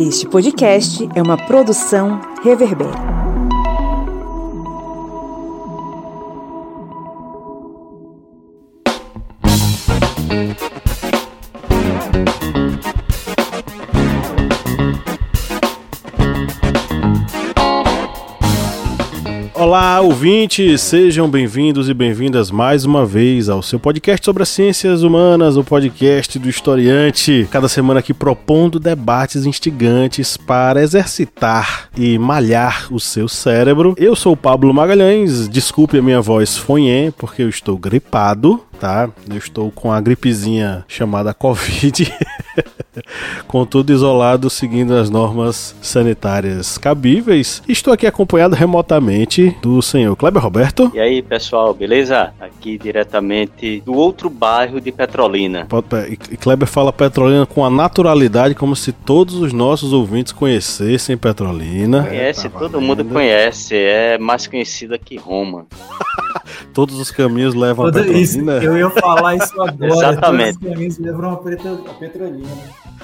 Este podcast é uma produção Reverber. Olá, ouvintes! Sejam bem-vindos e bem-vindas mais uma vez ao seu podcast sobre as ciências humanas, o podcast do historiante. Cada semana aqui propondo debates instigantes para exercitar e malhar o seu cérebro. Eu sou o Pablo Magalhães, desculpe a minha voz fonhê, porque eu estou gripado, tá? Eu estou com a gripezinha chamada Covid. Contudo, isolado, seguindo as normas sanitárias cabíveis. Estou aqui acompanhado remotamente do senhor Kleber Roberto. E aí, pessoal, beleza? Aqui diretamente do outro bairro de Petrolina. E Kleber fala Petrolina com a naturalidade, como se todos os nossos ouvintes conhecessem Petrolina. Conhece, tá todo mundo conhece. É mais conhecida que Roma. todos os caminhos levam a Petrolina. Isso, eu ia falar isso agora. Exatamente. Todos os caminhos levam a Petrolina.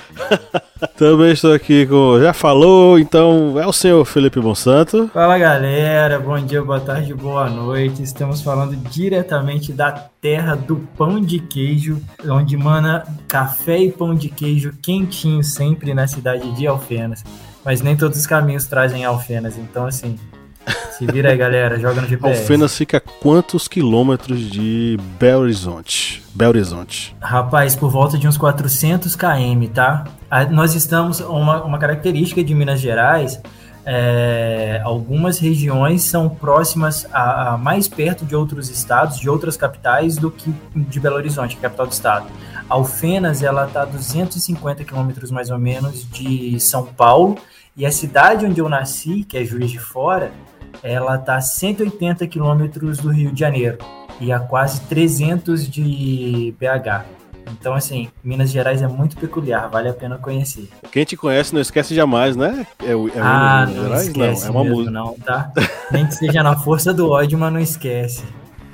Também estou aqui com. Já falou, então é o senhor Felipe Monsanto. Fala galera, bom dia, boa tarde, boa noite. Estamos falando diretamente da terra do pão de queijo, onde mana café e pão de queijo quentinho sempre na cidade de Alfenas. Mas nem todos os caminhos trazem Alfenas, então assim, se vira aí, galera, joga no GPS. Alfenas fica a quantos quilômetros de Belo Horizonte? Belo Horizonte. Rapaz, por volta de uns 400 km, tá? Nós estamos, uma, uma característica de Minas Gerais, é, algumas regiões são próximas a, a, mais perto de outros estados, de outras capitais, do que de Belo Horizonte, capital do estado. Alfenas, ela está a 250 quilômetros mais ou menos de São Paulo, e a cidade onde eu nasci, que é Juiz de Fora, ela está a 180 quilômetros do Rio de Janeiro e a quase 300 de BH. Então, assim, Minas Gerais é muito peculiar, vale a pena conhecer. Quem te conhece não esquece jamais, né? É, é ah, Minas não Gerais? Esquece não, é uma música. Não, tá? Nem que seja na força do ódio, mas não esquece.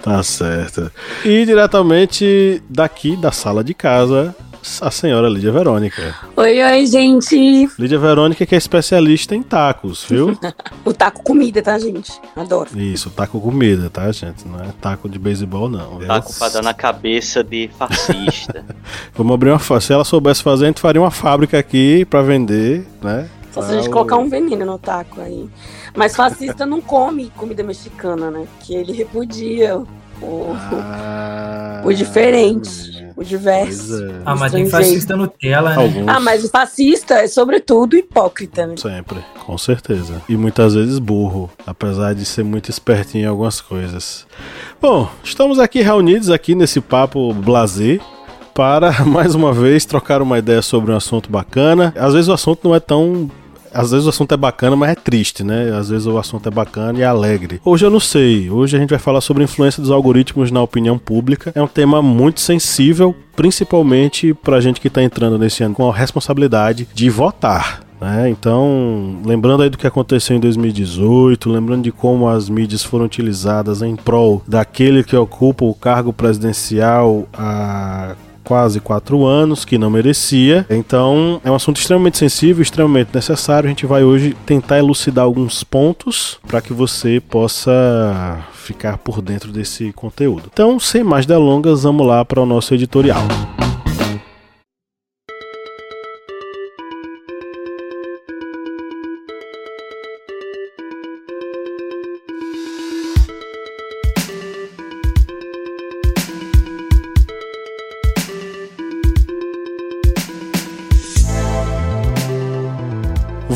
Tá certo. E diretamente daqui da sala de casa, a senhora Lídia Verônica. Oi, oi, gente. Lídia Verônica que é especialista em tacos, viu? o taco comida, tá, gente? Adoro. Isso, taco comida, tá, gente? Não é taco de beisebol, não. Taco pra dar na cabeça de fascista. Vamos abrir uma... Se ela soubesse fazer, a gente faria uma fábrica aqui pra vender, né? Só se a gente colocar um veneno no taco aí. Mas fascista não come comida mexicana, né? Que ele repudia o, ah, o diferente o diverso. É. Ah, mas tem fascista Nutella, né? Alguns. Ah, mas o fascista é sobretudo hipócrita, né? Sempre, com certeza. E muitas vezes burro, apesar de ser muito espertinho em algumas coisas. Bom, estamos aqui reunidos aqui nesse papo blazer para mais uma vez trocar uma ideia sobre um assunto bacana. Às vezes o assunto não é tão às vezes o assunto é bacana, mas é triste, né? Às vezes o assunto é bacana e é alegre. Hoje eu não sei. Hoje a gente vai falar sobre a influência dos algoritmos na opinião pública. É um tema muito sensível, principalmente pra gente que tá entrando nesse ano com a responsabilidade de votar. Né? Então, lembrando aí do que aconteceu em 2018, lembrando de como as mídias foram utilizadas em prol daquele que ocupa o cargo presidencial a quase quatro anos, que não merecia. Então é um assunto extremamente sensível, extremamente necessário. A gente vai hoje tentar elucidar alguns pontos para que você possa ficar por dentro desse conteúdo. Então, sem mais delongas, vamos lá para o nosso editorial.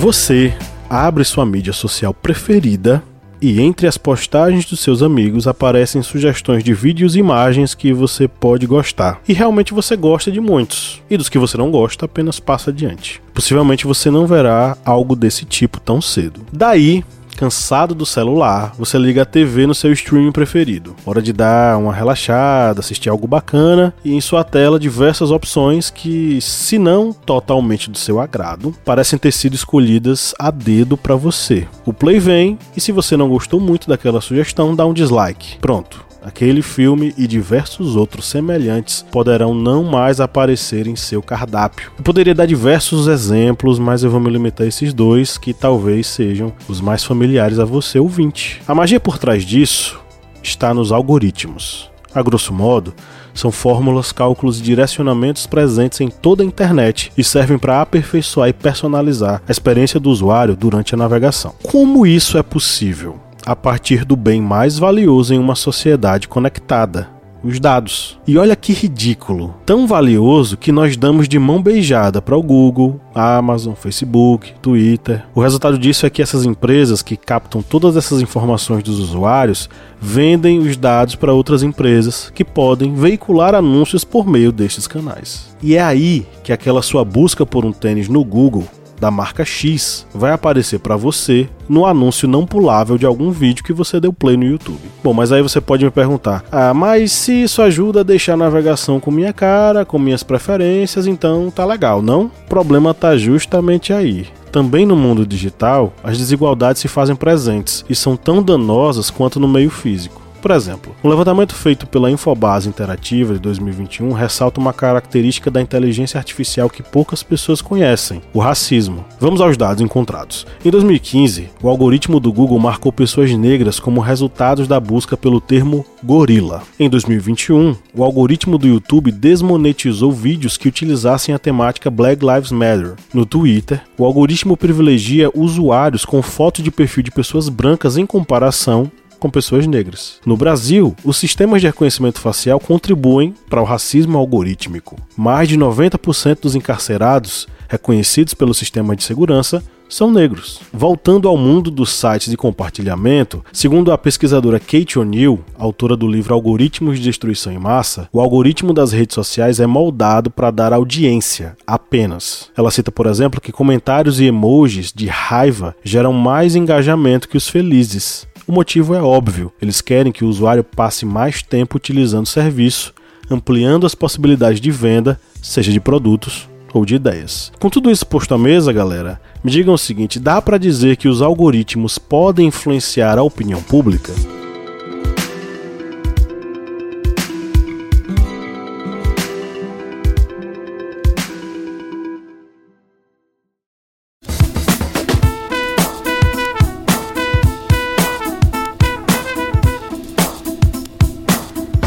Você abre sua mídia social preferida e entre as postagens dos seus amigos aparecem sugestões de vídeos e imagens que você pode gostar. E realmente você gosta de muitos. E dos que você não gosta, apenas passa adiante. Possivelmente você não verá algo desse tipo tão cedo. Daí, cansado do celular, você liga a TV no seu streaming preferido. Hora de dar uma relaxada, assistir algo bacana e em sua tela diversas opções que, se não totalmente do seu agrado, parecem ter sido escolhidas a dedo para você. O play vem e se você não gostou muito daquela sugestão, dá um dislike. Pronto aquele filme e diversos outros semelhantes poderão não mais aparecer em seu cardápio. Eu poderia dar diversos exemplos, mas eu vou me limitar a esses dois que talvez sejam os mais familiares a você ouvinte. A magia por trás disso está nos algoritmos. A grosso modo, são fórmulas, cálculos e direcionamentos presentes em toda a internet e servem para aperfeiçoar e personalizar a experiência do usuário durante a navegação. Como isso é possível? A partir do bem mais valioso em uma sociedade conectada, os dados. E olha que ridículo, tão valioso que nós damos de mão beijada para o Google, Amazon, Facebook, Twitter. O resultado disso é que essas empresas que captam todas essas informações dos usuários vendem os dados para outras empresas que podem veicular anúncios por meio destes canais. E é aí que aquela sua busca por um tênis no Google da marca X vai aparecer para você no anúncio não pulável de algum vídeo que você deu play no YouTube. Bom, mas aí você pode me perguntar: "Ah, mas se isso ajuda a deixar a navegação com minha cara, com minhas preferências, então tá legal, não?" O problema tá justamente aí. Também no mundo digital, as desigualdades se fazem presentes e são tão danosas quanto no meio físico. Por exemplo, um levantamento feito pela Infobase Interativa de 2021 ressalta uma característica da inteligência artificial que poucas pessoas conhecem: o racismo. Vamos aos dados encontrados. Em 2015, o algoritmo do Google marcou pessoas negras como resultados da busca pelo termo gorila. Em 2021, o algoritmo do YouTube desmonetizou vídeos que utilizassem a temática Black Lives Matter. No Twitter, o algoritmo privilegia usuários com foto de perfil de pessoas brancas em comparação com pessoas negras. No Brasil, os sistemas de reconhecimento facial contribuem para o racismo algorítmico. Mais de 90% dos encarcerados reconhecidos pelo sistema de segurança são negros. Voltando ao mundo dos sites de compartilhamento, segundo a pesquisadora Kate O'Neill, autora do livro Algoritmos de Destruição em Massa, o algoritmo das redes sociais é moldado para dar audiência apenas. Ela cita, por exemplo, que comentários e emojis de raiva geram mais engajamento que os felizes. O motivo é óbvio: eles querem que o usuário passe mais tempo utilizando o serviço, ampliando as possibilidades de venda, seja de produtos ou de ideias. Com tudo isso posto à mesa, galera, me digam o seguinte: dá para dizer que os algoritmos podem influenciar a opinião pública?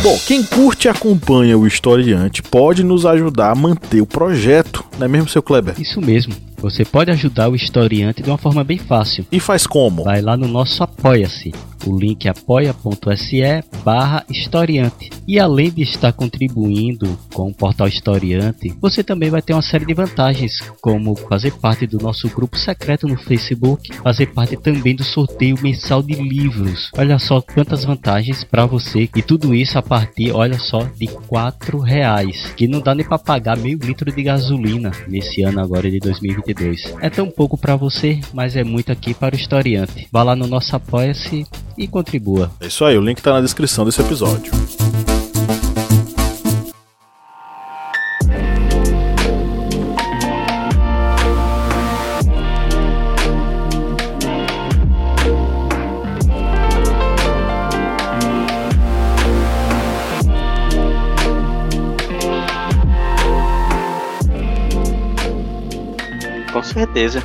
Bom, quem curte e acompanha o historiante pode nos ajudar a manter o projeto, não é mesmo, seu Kleber? Isso mesmo. Você pode ajudar o historiante de uma forma bem fácil. E faz como? Vai lá no nosso Apoia-se. O link apoia.se barra historiante. E além de estar contribuindo com o portal Historiante, você também vai ter uma série de vantagens, como fazer parte do nosso grupo secreto no Facebook, fazer parte também do sorteio mensal de livros. Olha só quantas vantagens para você e tudo isso a partir, olha só, de quatro reais, que não dá nem para pagar meio litro de gasolina nesse ano agora de 2022. É tão pouco para você, mas é muito aqui para o historiante. Vá lá no nosso Apoia-se e contribua. É isso aí, o link está na descrição desse episódio. Com certeza,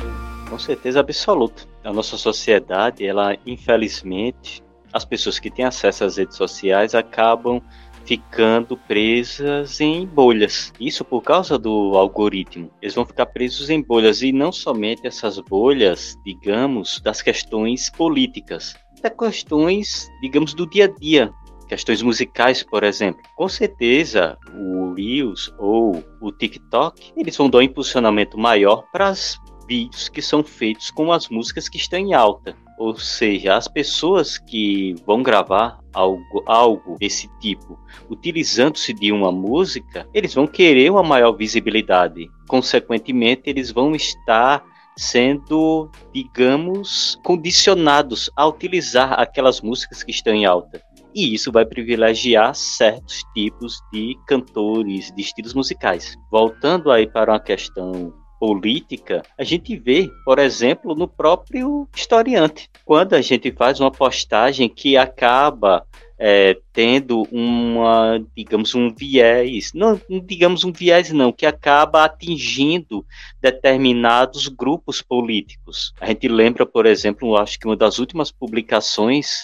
com certeza absoluta. A nossa sociedade, ela infelizmente, as pessoas que têm acesso às redes sociais acabam ficando presas em bolhas. Isso por causa do algoritmo. Eles vão ficar presos em bolhas e não somente essas bolhas, digamos, das questões políticas, até questões, digamos, do dia a dia. Questões musicais, por exemplo. Com certeza, o Reels ou o TikTok, eles vão dar um impulsionamento maior para as vídeos que são feitos com as músicas que estão em alta. Ou seja, as pessoas que vão gravar algo, algo desse tipo, utilizando-se de uma música, eles vão querer uma maior visibilidade. Consequentemente, eles vão estar sendo, digamos, condicionados a utilizar aquelas músicas que estão em alta. E isso vai privilegiar certos tipos de cantores, de estilos musicais. Voltando aí para uma questão política, a gente vê, por exemplo, no próprio historiante. Quando a gente faz uma postagem que acaba é, tendo uma, digamos, um viés, não, digamos um viés não, que acaba atingindo determinados grupos políticos. A gente lembra, por exemplo, acho que uma das últimas publicações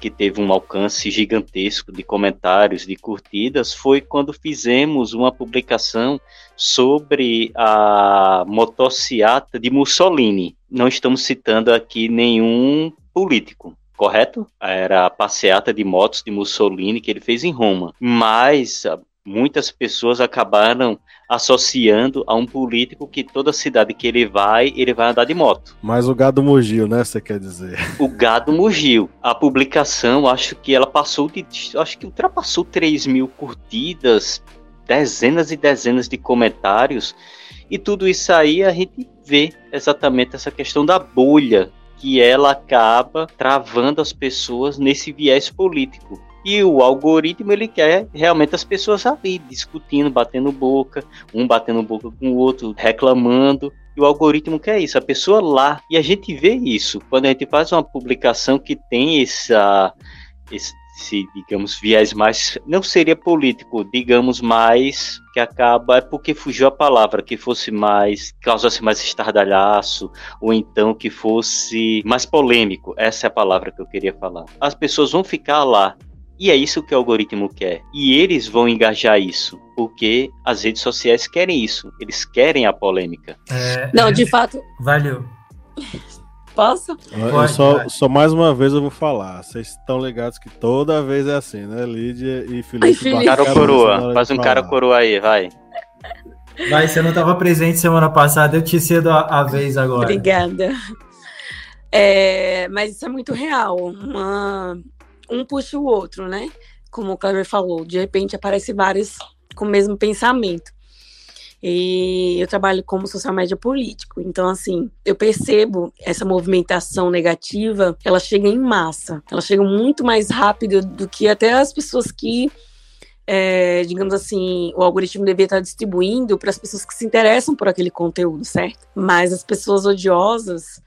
que teve um alcance gigantesco de comentários, de curtidas, foi quando fizemos uma publicação sobre a motociata de Mussolini. Não estamos citando aqui nenhum político, correto? Era a passeata de motos de Mussolini que ele fez em Roma. Mas muitas pessoas acabaram associando a um político que toda cidade que ele vai, ele vai andar de moto. Mas o gado mugiu, né? Você quer dizer? O gado mugiu. A publicação, acho que ela passou de. Acho que ultrapassou 3 mil curtidas, dezenas e dezenas de comentários. E tudo isso aí a gente vê exatamente essa questão da bolha que ela acaba travando as pessoas nesse viés político. E o algoritmo ele quer realmente as pessoas ali discutindo, batendo boca, um batendo boca com o outro, reclamando. E o algoritmo quer isso, a pessoa lá. E a gente vê isso quando a gente faz uma publicação que tem essa, esse, digamos, viés mais. Não seria político, digamos, mais. Que acaba. É porque fugiu a palavra, que fosse mais. causasse mais estardalhaço, ou então que fosse mais polêmico. Essa é a palavra que eu queria falar. As pessoas vão ficar lá e é isso que o algoritmo quer. E eles vão engajar isso, porque as redes sociais querem isso. Eles querem a polêmica. É, Não, de fato. Valeu. Posso? Eu só, só mais uma vez eu vou falar. Vocês estão ligados que toda vez é assim, né? Lídia e Felipe. Ai, Felipe. Cara coroa. Faz um cara coroa aí, vai. Vai, você não estava presente semana passada, eu te cedo a, a vez agora. Obrigada. É, mas isso é muito real. Uma, um puxa o outro, né? Como o Cleber falou, de repente aparece vários com o mesmo pensamento. E eu trabalho como social média político, então assim, eu percebo essa movimentação negativa, ela chega em massa, ela chega muito mais rápido do que até as pessoas que é, digamos assim, o algoritmo deveria estar distribuindo para as pessoas que se interessam por aquele conteúdo, certo? Mas as pessoas odiosas,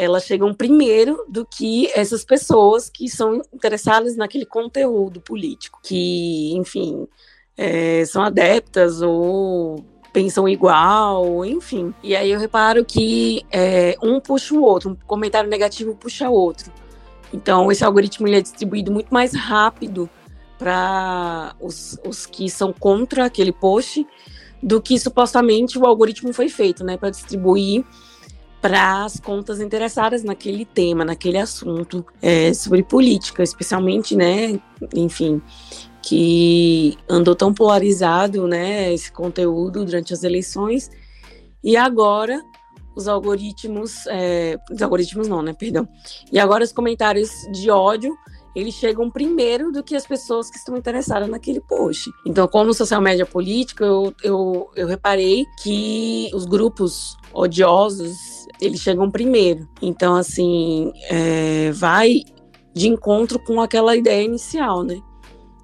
elas chegam primeiro do que essas pessoas que são interessadas naquele conteúdo político, que, enfim, é, são adeptas ou pensam igual, enfim. E aí eu reparo que é, um puxa o outro, um comentário negativo puxa o outro. Então esse algoritmo ele é distribuído muito mais rápido para os, os que são contra aquele post do que supostamente o algoritmo foi feito, né, para distribuir para as contas interessadas naquele tema, naquele assunto é, sobre política, especialmente, né, enfim, que andou tão polarizado, né, esse conteúdo durante as eleições, e agora os algoritmos, é, os algoritmos não, né, perdão, e agora os comentários de ódio eles chegam primeiro do que as pessoas que estão interessadas naquele post. Então, como social média política, eu, eu, eu reparei que os grupos odiosos eles chegam primeiro. Então, assim, é, vai de encontro com aquela ideia inicial, né?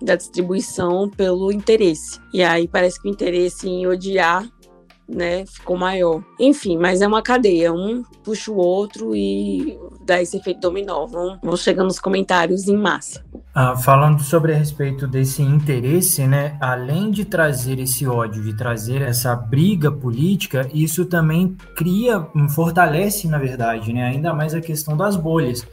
Da distribuição pelo interesse. E aí parece que o interesse em odiar né, ficou maior. Enfim, mas é uma cadeia, um puxa o outro e dá esse efeito dominó. Vão, vão chegando nos comentários em massa. Ah, falando sobre a respeito desse interesse, né, além de trazer esse ódio, de trazer essa briga política, isso também cria, fortalece, na verdade, né, ainda mais a questão das bolhas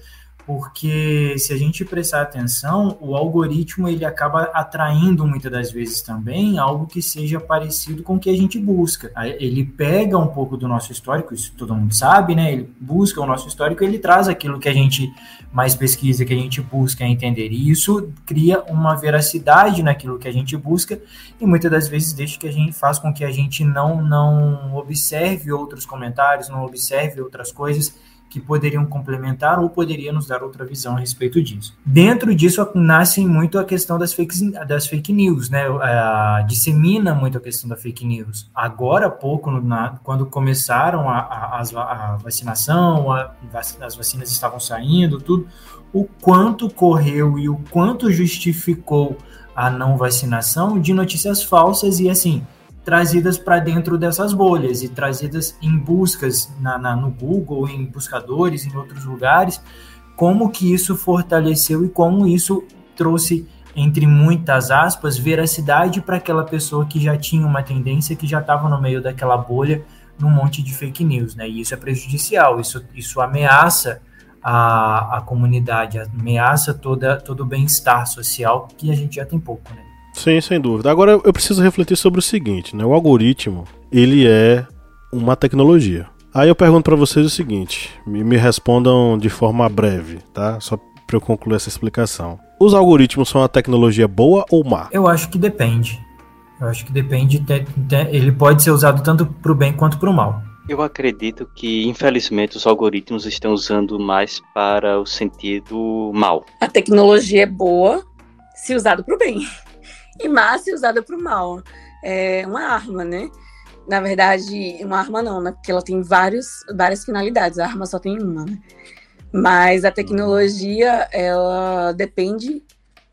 porque se a gente prestar atenção, o algoritmo ele acaba atraindo muitas das vezes também algo que seja parecido com o que a gente busca. Ele pega um pouco do nosso histórico, isso todo mundo sabe, né? Ele busca o nosso histórico, ele traz aquilo que a gente mais pesquisa, que a gente busca entender. E isso cria uma veracidade naquilo que a gente busca e muitas das vezes deixa que a gente faz com que a gente não não observe outros comentários, não observe outras coisas que poderiam complementar ou poderiam nos dar outra visão a respeito disso. Dentro disso nasce muito a questão das fake, das fake news, né? Uh, dissemina muito a questão da fake news. Agora há pouco, na, quando começaram a, a, a vacinação, a, as vacinas estavam saindo, tudo, o quanto correu e o quanto justificou a não vacinação de notícias falsas e assim trazidas para dentro dessas bolhas e trazidas em buscas na, na, no Google, em buscadores, em outros lugares, como que isso fortaleceu e como isso trouxe, entre muitas aspas, veracidade para aquela pessoa que já tinha uma tendência, que já estava no meio daquela bolha, num monte de fake news, né? E isso é prejudicial, isso, isso ameaça a, a comunidade, ameaça toda, todo o bem-estar social que a gente já tem pouco, né? Sim, sem dúvida. Agora eu preciso refletir sobre o seguinte, né? O algoritmo, ele é uma tecnologia. Aí eu pergunto para vocês o seguinte, me, me respondam de forma breve, tá? Só para eu concluir essa explicação. Os algoritmos são uma tecnologia boa ou má? Eu acho que depende. Eu acho que depende. Ele pode ser usado tanto para o bem quanto para o mal. Eu acredito que, infelizmente, os algoritmos estão usando mais para o sentido mal. A tecnologia é boa se usada para o bem e má se usada para o mal. É uma arma, né? Na verdade, uma arma não, né? Porque ela tem vários, várias finalidades. A arma só tem uma, né? Mas a tecnologia, ela depende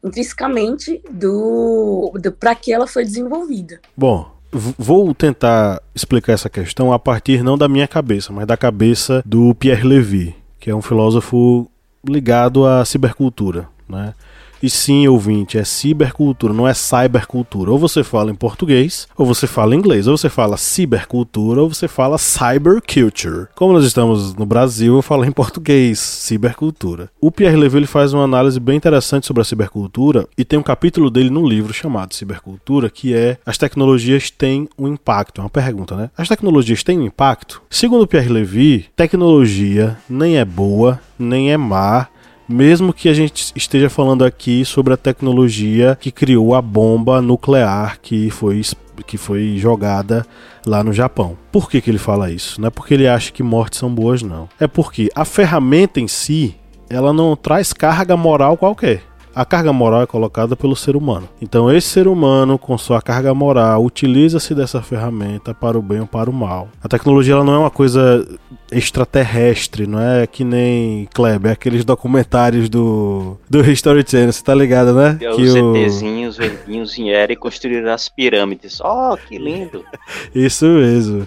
intrinsecamente do, do para que ela foi desenvolvida. Bom, vou tentar explicar essa questão a partir não da minha cabeça, mas da cabeça do Pierre Levy, que é um filósofo ligado à cibercultura, né? E sim, ouvinte, é cibercultura, não é cybercultura. Ou você fala em português, ou você fala em inglês. Ou você fala cibercultura, ou você fala cyberculture. Como nós estamos no Brasil, eu falo em português, cibercultura. O Pierre Levy ele faz uma análise bem interessante sobre a cibercultura e tem um capítulo dele no livro chamado Cibercultura, que é As tecnologias têm um impacto. É uma pergunta, né? As tecnologias têm um impacto? Segundo Pierre Levy, tecnologia nem é boa, nem é má, mesmo que a gente esteja falando aqui sobre a tecnologia que criou a bomba nuclear que foi, que foi jogada lá no Japão. Por que, que ele fala isso? Não é porque ele acha que mortes são boas, não. É porque a ferramenta em si ela não traz carga moral qualquer a carga moral é colocada pelo ser humano. Então, esse ser humano, com sua carga moral, utiliza-se dessa ferramenta para o bem ou para o mal. A tecnologia ela não é uma coisa extraterrestre, não é que nem Kleber, é aqueles documentários do, do History Channel, você tá ligado, né? É, que os o... ETzinhos verdinhos vieram e construíram as pirâmides. Oh, que lindo! Isso mesmo.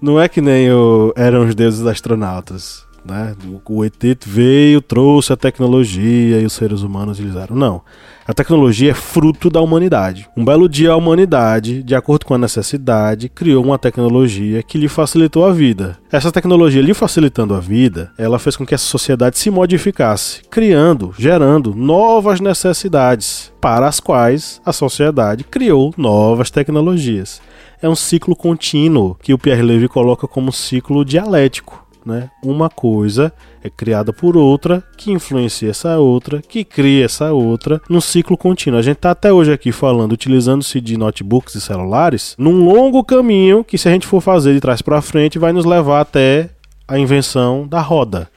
Não é que nem o... eram os deuses astronautas né? O ET veio, trouxe a tecnologia e os seres humanos utilizaram. Não. A tecnologia é fruto da humanidade. Um belo dia, a humanidade, de acordo com a necessidade, criou uma tecnologia que lhe facilitou a vida. Essa tecnologia lhe facilitando a vida, ela fez com que essa sociedade se modificasse, criando, gerando novas necessidades, para as quais a sociedade criou novas tecnologias. É um ciclo contínuo que o Pierre Levy coloca como ciclo dialético né? Uma coisa é criada por outra, que influencia essa outra, que cria essa outra, num ciclo contínuo. A gente está até hoje aqui falando, utilizando-se de notebooks e celulares, num longo caminho que, se a gente for fazer de trás para frente, vai nos levar até a invenção da roda.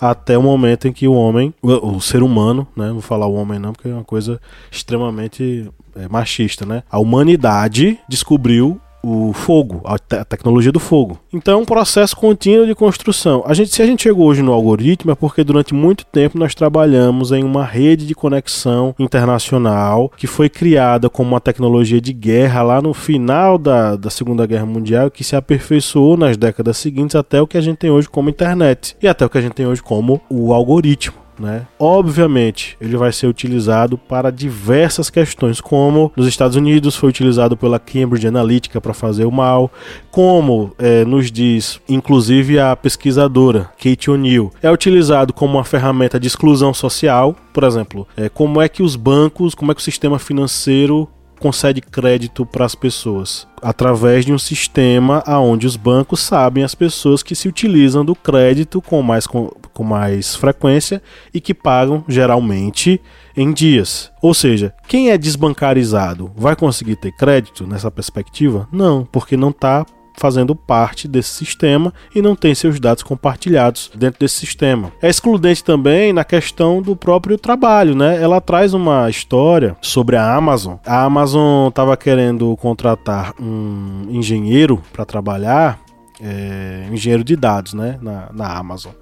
Até o momento em que o homem, o, o ser humano, né? Vou falar o homem não, porque é uma coisa extremamente é, machista, né? A humanidade descobriu o fogo, a, te a, tecnologia do fogo. Então, é um processo contínuo de construção. A gente, se a gente chegou hoje no algoritmo, é porque durante muito tempo nós trabalhamos em uma rede de conexão internacional que foi criada como uma tecnologia de guerra lá no final da, da Segunda Guerra Mundial, que se aperfeiçoou nas décadas seguintes até o que a gente tem hoje como internet e até o que a gente tem hoje como o algoritmo. Né? Obviamente, ele vai ser utilizado para diversas questões, como nos Estados Unidos foi utilizado pela Cambridge Analytica para fazer o mal, como é, nos diz, inclusive a pesquisadora Kate O'Neill, é utilizado como uma ferramenta de exclusão social, por exemplo, é, como é que os bancos, como é que o sistema financeiro concede crédito para as pessoas através de um sistema aonde os bancos sabem as pessoas que se utilizam do crédito com mais, com, com mais frequência e que pagam geralmente em dias. Ou seja, quem é desbancarizado vai conseguir ter crédito nessa perspectiva? Não, porque não está fazendo parte desse sistema e não tem seus dados compartilhados dentro desse sistema. É excludente também na questão do próprio trabalho, né? Ela traz uma história sobre a Amazon. A Amazon estava querendo contratar um engenheiro para trabalhar, é, engenheiro de dados, né, na, na Amazon.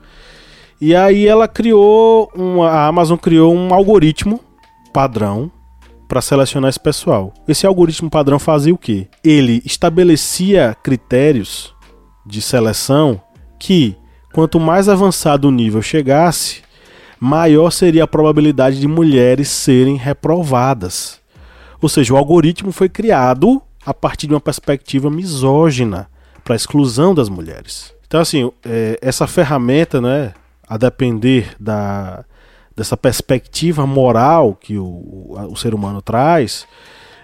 E aí ela criou uma, a Amazon criou um algoritmo padrão para selecionar esse pessoal. Esse algoritmo padrão fazia o quê? Ele estabelecia critérios de seleção que, quanto mais avançado o nível chegasse, maior seria a probabilidade de mulheres serem reprovadas. Ou seja, o algoritmo foi criado a partir de uma perspectiva misógina para a exclusão das mulheres. Então, assim, é, essa ferramenta, né, a depender da, dessa perspectiva moral que o, o ser humano traz,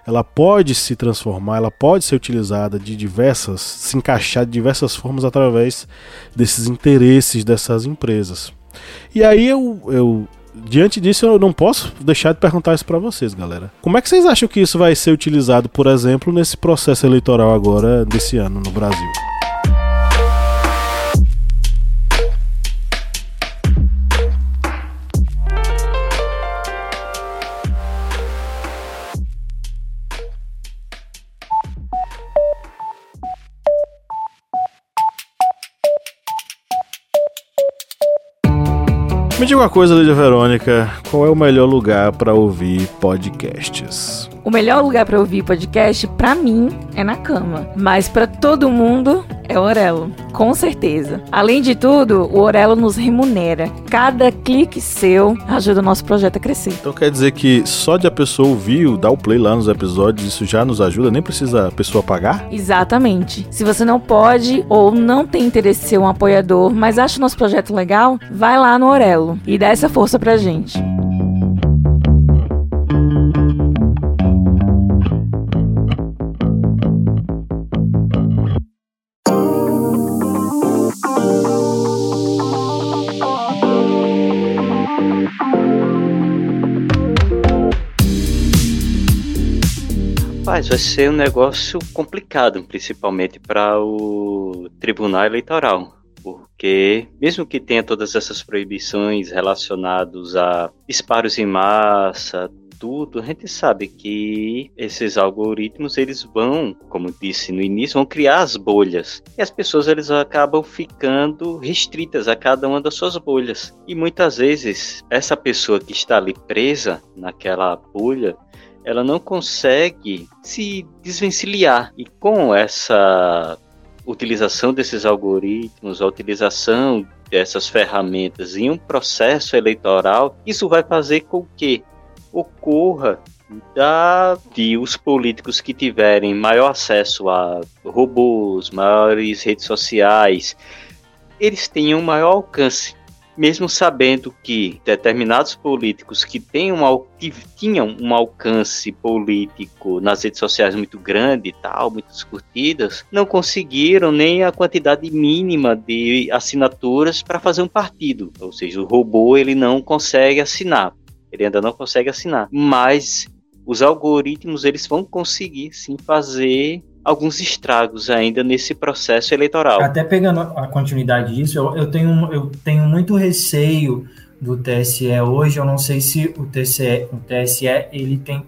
ela pode se transformar, ela pode ser utilizada de diversas, se encaixar de diversas formas através desses interesses dessas empresas. E aí eu, eu diante disso eu não posso deixar de perguntar isso para vocês, galera. Como é que vocês acham que isso vai ser utilizado, por exemplo, nesse processo eleitoral agora desse ano no Brasil? Me diga uma coisa, Lídia Verônica, qual é o melhor lugar para ouvir podcasts? O melhor lugar para ouvir podcast, para mim, é na cama. Mas para todo mundo, é o Orelo. Com certeza. Além de tudo, o Orelo nos remunera. Cada clique seu ajuda o nosso projeto a crescer. Então quer dizer que só de a pessoa ouvir, dar o play lá nos episódios, isso já nos ajuda? Nem precisa a pessoa pagar? Exatamente. Se você não pode ou não tem interesse em ser um apoiador, mas acha o nosso projeto legal, vai lá no Orelo e dá essa força pra gente. Rapaz, vai ser um negócio complicado, principalmente para o Tribunal Eleitoral. Porque, mesmo que tenha todas essas proibições relacionadas a disparos em massa, tudo, a gente sabe que esses algoritmos eles vão, como disse no início, vão criar as bolhas. E as pessoas eles acabam ficando restritas a cada uma das suas bolhas. E muitas vezes essa pessoa que está ali presa naquela bolha, ela não consegue se desvencilhar. E com essa utilização desses algoritmos, a utilização dessas ferramentas em um processo eleitoral, isso vai fazer com que ocorra da, de os políticos que tiverem maior acesso a robôs, maiores redes sociais, eles tenham maior alcance mesmo sabendo que determinados políticos que, têm um, que tinham um alcance político nas redes sociais muito grande e tal, muitas curtidas, não conseguiram nem a quantidade mínima de assinaturas para fazer um partido. Ou seja, o robô ele não consegue assinar. Ele ainda não consegue assinar. Mas os algoritmos eles vão conseguir sim fazer alguns estragos ainda nesse processo eleitoral. Até pegando a continuidade disso, eu, eu, tenho, eu tenho muito receio do TSE hoje. Eu não sei se o TSE, o TSE ele tem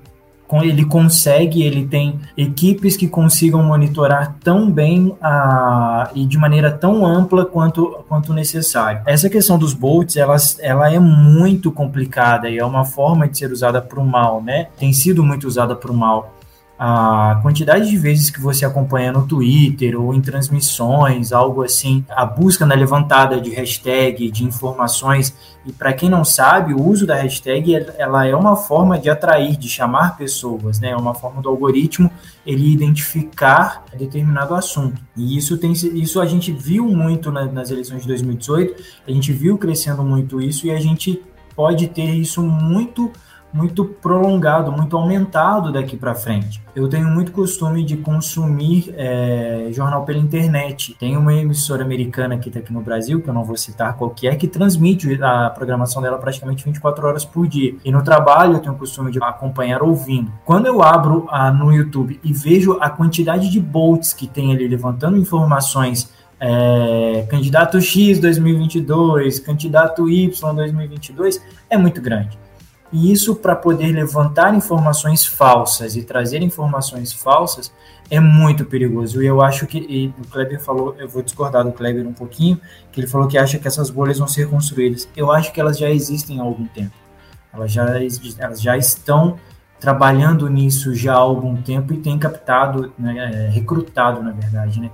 ele consegue, ele tem equipes que consigam monitorar tão bem a, e de maneira tão ampla quanto, quanto necessário. Essa questão dos bolts, ela, ela é muito complicada e é uma forma de ser usada para o mal, né? Tem sido muito usada para o mal a quantidade de vezes que você acompanha no Twitter ou em transmissões, algo assim, a busca na levantada de hashtag, de informações, e para quem não sabe, o uso da hashtag ela é uma forma de atrair, de chamar pessoas, né? É uma forma do algoritmo ele identificar determinado assunto. E isso tem isso a gente viu muito nas eleições de 2018, a gente viu crescendo muito isso e a gente pode ter isso muito muito prolongado, muito aumentado daqui para frente. Eu tenho muito costume de consumir é, jornal pela internet. Tem uma emissora americana que está aqui no Brasil, que eu não vou citar qual que é, que transmite a programação dela praticamente 24 horas por dia. E no trabalho eu tenho o costume de acompanhar ouvindo. Quando eu abro a, no YouTube e vejo a quantidade de bolts que tem ali levantando informações é, candidato X 2022, candidato Y 2022, é muito grande. E isso para poder levantar informações falsas e trazer informações falsas é muito perigoso. E eu acho que o Kleber falou, eu vou discordar do Kleber um pouquinho, que ele falou que acha que essas bolhas vão ser construídas. Eu acho que elas já existem há algum tempo. Elas já, elas já estão trabalhando nisso já há algum tempo e têm captado, né, é, recrutado, na verdade, né,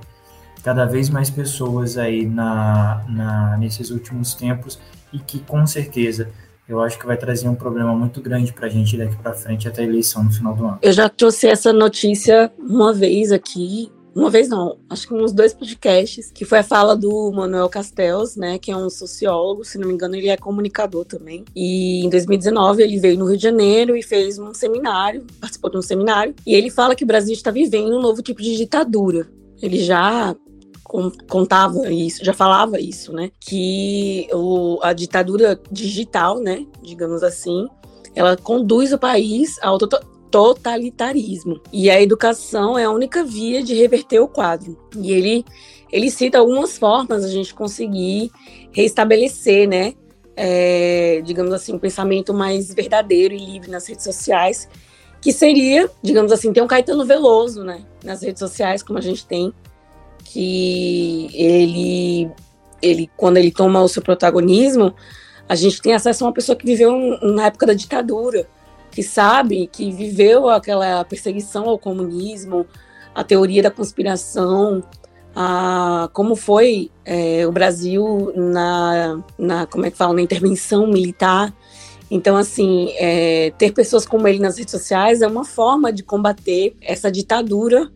cada vez mais pessoas aí na, na, nesses últimos tempos e que com certeza eu acho que vai trazer um problema muito grande para a gente daqui para frente até a eleição no final do ano. Eu já trouxe essa notícia uma vez aqui uma vez não, acho que uns dois podcasts, que foi a fala do Manuel Castells, né, que é um sociólogo, se não me engano, ele é comunicador também. E em 2019 ele veio no Rio de Janeiro e fez um seminário, participou de um seminário, e ele fala que o Brasil está vivendo um novo tipo de ditadura. Ele já contava isso, já falava isso, né? Que o, a ditadura digital, né, digamos assim, ela conduz o país ao totalitarismo. E a educação é a única via de reverter o quadro. E ele, ele cita algumas formas a gente conseguir restabelecer, né? É, digamos assim, um pensamento mais verdadeiro e livre nas redes sociais, que seria, digamos assim, ter um Caetano Veloso, né? Nas redes sociais, como a gente tem, que ele, ele quando ele toma o seu protagonismo, a gente tem acesso a uma pessoa que viveu na época da ditadura, que sabe, que viveu aquela perseguição ao comunismo, a teoria da conspiração, a, como foi é, o Brasil na, na, como é que fala, na intervenção militar. Então, assim, é, ter pessoas como ele nas redes sociais é uma forma de combater essa ditadura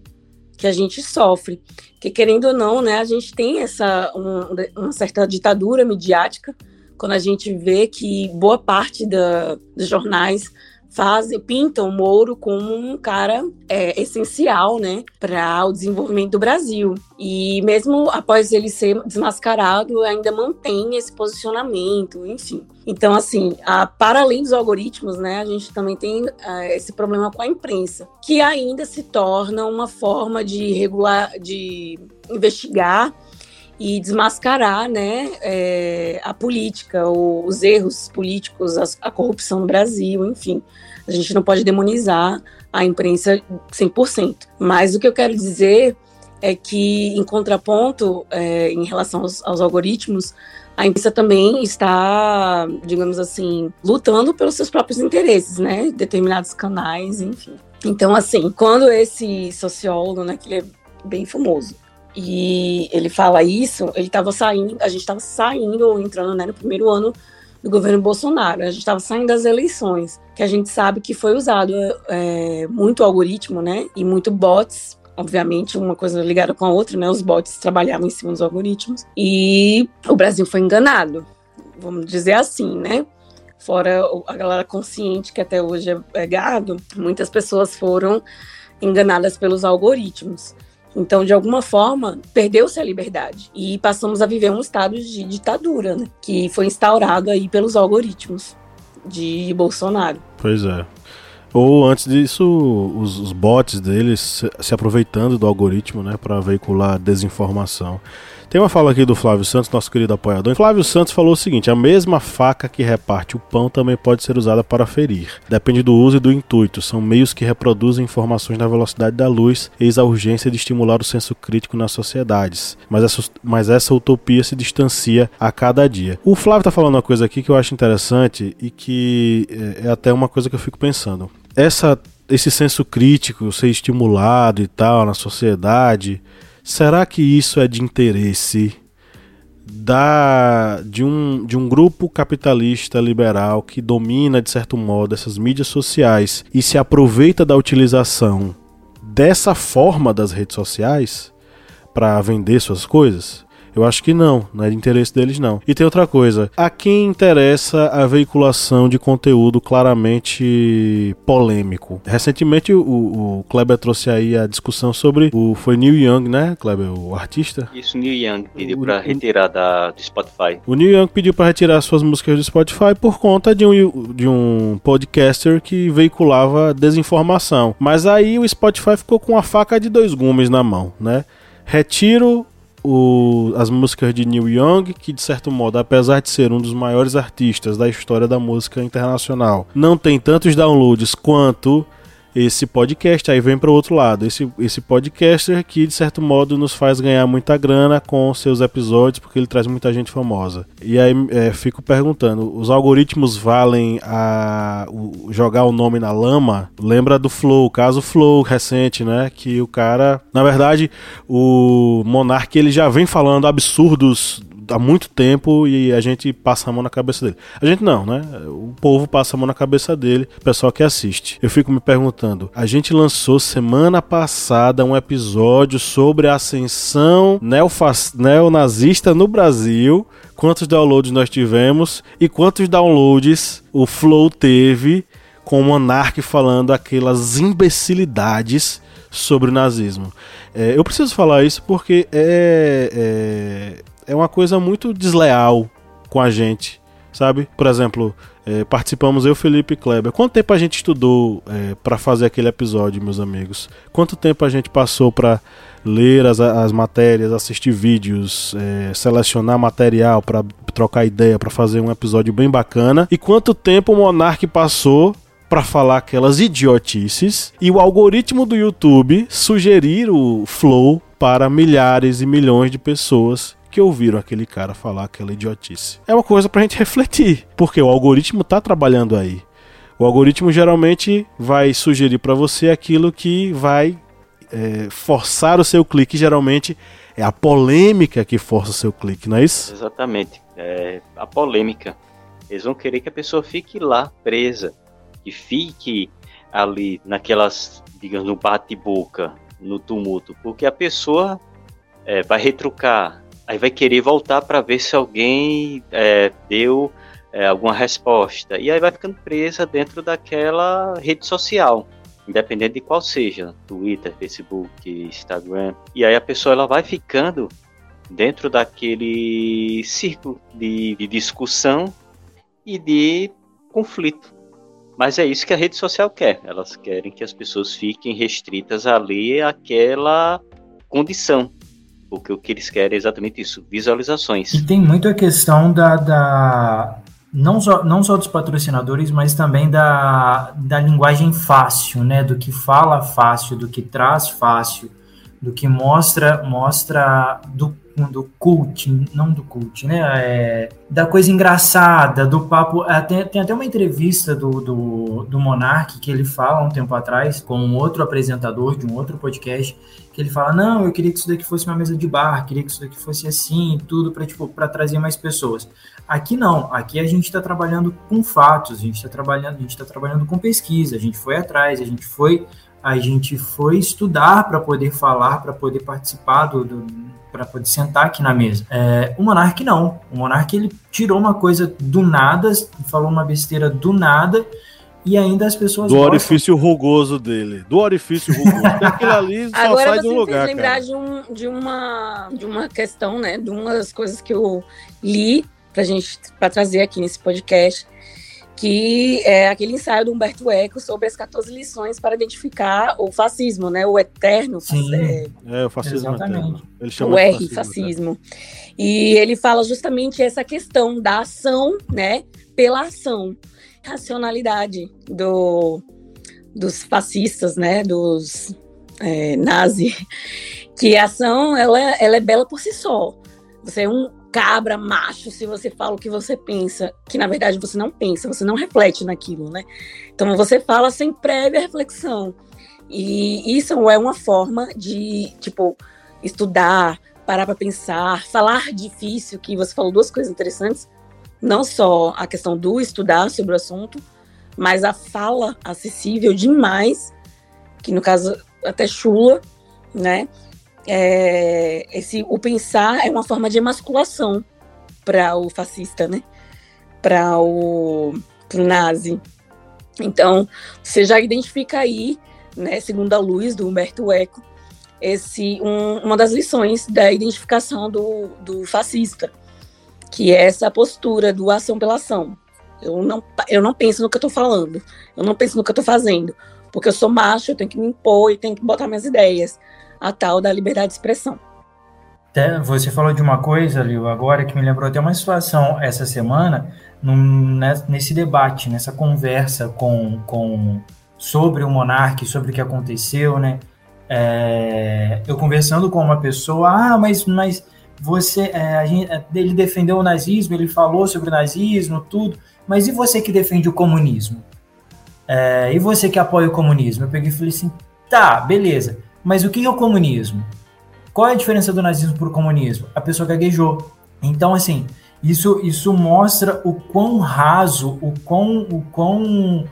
que a gente sofre. Que, querendo ou não, né, a gente tem essa um, uma certa ditadura midiática quando a gente vê que boa parte da, dos jornais fazem, pintam o Moro como um cara é, essencial, né, para o desenvolvimento do Brasil. E mesmo após ele ser desmascarado, ainda mantém esse posicionamento, enfim. Então, assim, a, para além dos algoritmos, né, a gente também tem uh, esse problema com a imprensa, que ainda se torna uma forma de regular, de investigar e desmascarar né, é, a política, os erros políticos, a, a, corrupção no Brasil, enfim. A gente não pode demonizar a imprensa 100%. Mas o que eu quero dizer é que, em contraponto, é, em relação aos, aos algoritmos, a imprensa também está, digamos assim, lutando pelos seus próprios interesses, né? Determinados canais, enfim. Então, assim, quando esse sociólogo, né, que ele é bem famoso, e ele fala isso, ele estava saindo, a gente estava saindo ou entrando né, no primeiro ano do governo Bolsonaro. A gente estava saindo das eleições, que a gente sabe que foi usado é, muito algoritmo, né? E muito bots. Obviamente, uma coisa ligada com a outra, né? Os bots trabalhavam em cima dos algoritmos. E o Brasil foi enganado, vamos dizer assim, né? Fora a galera consciente que até hoje é gado, muitas pessoas foram enganadas pelos algoritmos. Então, de alguma forma, perdeu-se a liberdade e passamos a viver um estado de ditadura, né? que foi instaurado aí pelos algoritmos de Bolsonaro. Pois é. Ou antes disso, os, os bots deles se, aproveitando do algoritmo, né, para veicular desinformação. Tem uma fala aqui do Flávio Santos, nosso querido apoiador. Flávio Santos falou o seguinte: a mesma faca que reparte o pão também pode ser usada para ferir. Depende do uso e do intuito. São meios que reproduzem informações na velocidade da luz, eis a urgência de estimular o senso crítico nas sociedades. Mas essa, mas essa utopia se distancia a cada dia. O Flávio está falando uma coisa aqui que eu acho interessante e que é, é até uma coisa que eu fico pensando. Essa esse senso crítico ser estimulado e tal na sociedade, Será que isso é de interesse da de um, de um grupo capitalista liberal que domina de certo modo essas mídias sociais e se aproveita da utilização dessa forma das redes sociais para vender suas coisas? Eu acho que não, não é de interesse deles não. E tem outra coisa, a quem interessa a veiculação de conteúdo claramente polêmico? Recentemente o, o Kleber trouxe aí a discussão sobre o foi Neil Young, né, Kleber, o artista? Isso, Neil Young pediu para retirar da do Spotify. O Neil Young pediu para retirar suas músicas do Spotify por conta de um de um podcaster que veiculava desinformação. Mas aí o Spotify ficou com a faca de dois gumes na mão, né? Retiro o, as músicas de Neil Young, que de certo modo, apesar de ser um dos maiores artistas da história da música internacional, não tem tantos downloads quanto esse podcast aí vem para o outro lado. Esse, esse podcaster que, de certo modo, nos faz ganhar muita grana com seus episódios, porque ele traz muita gente famosa. E aí é, fico perguntando: os algoritmos valem a o, jogar o nome na lama? Lembra do Flow, caso Flow recente, né? Que o cara, na verdade, o Monark ele já vem falando absurdos há muito tempo e a gente passa a mão na cabeça dele. A gente não, né? O povo passa a mão na cabeça dele, o pessoal que assiste. Eu fico me perguntando, a gente lançou semana passada um episódio sobre a ascensão neonazista no Brasil. Quantos downloads nós tivemos e quantos downloads o Flow teve com o Monark falando aquelas imbecilidades sobre o nazismo. É, eu preciso falar isso porque é, é é uma coisa muito desleal com a gente, sabe? Por exemplo, é, participamos eu, Felipe e Kleber. Quanto tempo a gente estudou é, para fazer aquele episódio, meus amigos? Quanto tempo a gente passou para ler as, as matérias, assistir vídeos, é, selecionar material para trocar ideia, para fazer um episódio bem bacana? E quanto tempo o Monark passou para falar aquelas idiotices e o algoritmo do YouTube sugerir o Flow para milhares e milhões de pessoas que ouviram aquele cara falar aquela idiotice. É uma coisa pra gente refletir, porque o algoritmo tá trabalhando aí. O algoritmo geralmente vai sugerir para você aquilo que vai é, forçar o seu clique. Geralmente é a polêmica que força o seu clique, não é isso? Exatamente. É a polêmica. Eles vão querer que a pessoa fique lá presa, que fique ali naquelas, digamos, no bate-boca, no tumulto, porque a pessoa é, vai retrucar, aí vai querer voltar para ver se alguém é, deu é, alguma resposta. E aí vai ficando presa dentro daquela rede social, independente de qual seja, Twitter, Facebook, Instagram. E aí a pessoa ela vai ficando dentro daquele círculo de, de discussão e de conflito. Mas é isso que a rede social quer. Elas querem que as pessoas fiquem restritas ali àquela condição porque o que eles querem é exatamente isso, visualizações. E tem muito a questão da, da não, só, não só dos patrocinadores, mas também da, da linguagem fácil, né? Do que fala fácil, do que traz fácil, do que mostra, mostra do do cult, não do cult, né? É, da coisa engraçada, do papo. É, tem, até uma entrevista do, do, do Monark que ele fala um tempo atrás com um outro apresentador de um outro podcast que ele fala: Não, eu queria que isso daqui fosse uma mesa de bar, queria que isso daqui fosse assim, tudo para tipo, trazer mais pessoas. Aqui não, aqui a gente está trabalhando com fatos, a gente está trabalhando, a gente está trabalhando com pesquisa, a gente foi atrás, a gente foi, a gente foi estudar para poder falar, para poder participar do, do para poder sentar aqui na mesa. É, o Monark não. O Monark ele tirou uma coisa do nada, falou uma besteira do nada e ainda as pessoas. Do gostam. orifício rugoso dele. Do orifício rugoso. Aquilo ali só Agora sai de um lugar. lembrar de, um, de, uma, de uma questão, né? De uma das coisas que eu li pra gente para trazer aqui nesse podcast que é aquele ensaio do Humberto Eco sobre as 14 lições para identificar o fascismo, né? O eterno Sim, é, é, o fascismo exatamente. Ele chama o R, fascismo. fascismo. E ele fala justamente essa questão da ação, né? Pela ação. Racionalidade do, dos fascistas, né? Dos é, nazi. Que a ação, ela, ela é bela por si só. Você é um cabra, macho, se você fala o que você pensa, que na verdade você não pensa, você não reflete naquilo, né? Então você fala sem prévia reflexão. E isso é uma forma de, tipo, estudar, parar para pensar, falar difícil, que você falou duas coisas interessantes, não só a questão do estudar sobre o assunto, mas a fala acessível demais, que no caso até chula, né? É, esse, o pensar é uma forma de emasculação para o fascista, né? Para o pro nazi. Então, você já identifica aí, né, segundo a luz do Humberto Eco, esse, um, uma das lições da identificação do, do fascista, que é essa postura do ação pela ação. Eu não, eu não penso no que eu estou falando, eu não penso no que eu estou fazendo, porque eu sou macho, eu tenho que me impor e tenho que botar minhas ideias a tal da liberdade de expressão. Você falou de uma coisa, Liu, agora que me lembrou até uma situação essa semana, num, nesse debate, nessa conversa com, com sobre o monarca, sobre o que aconteceu, né? É, eu conversando com uma pessoa, ah, mas, mas você, é, gente, é, ele defendeu o nazismo, ele falou sobre o nazismo, tudo, mas e você que defende o comunismo? É, e você que apoia o comunismo? Eu peguei e falei assim, tá, beleza, mas o que é o comunismo? Qual é a diferença do nazismo para o comunismo? A pessoa gaguejou. Então, assim, isso, isso mostra o quão raso, o quão, o quão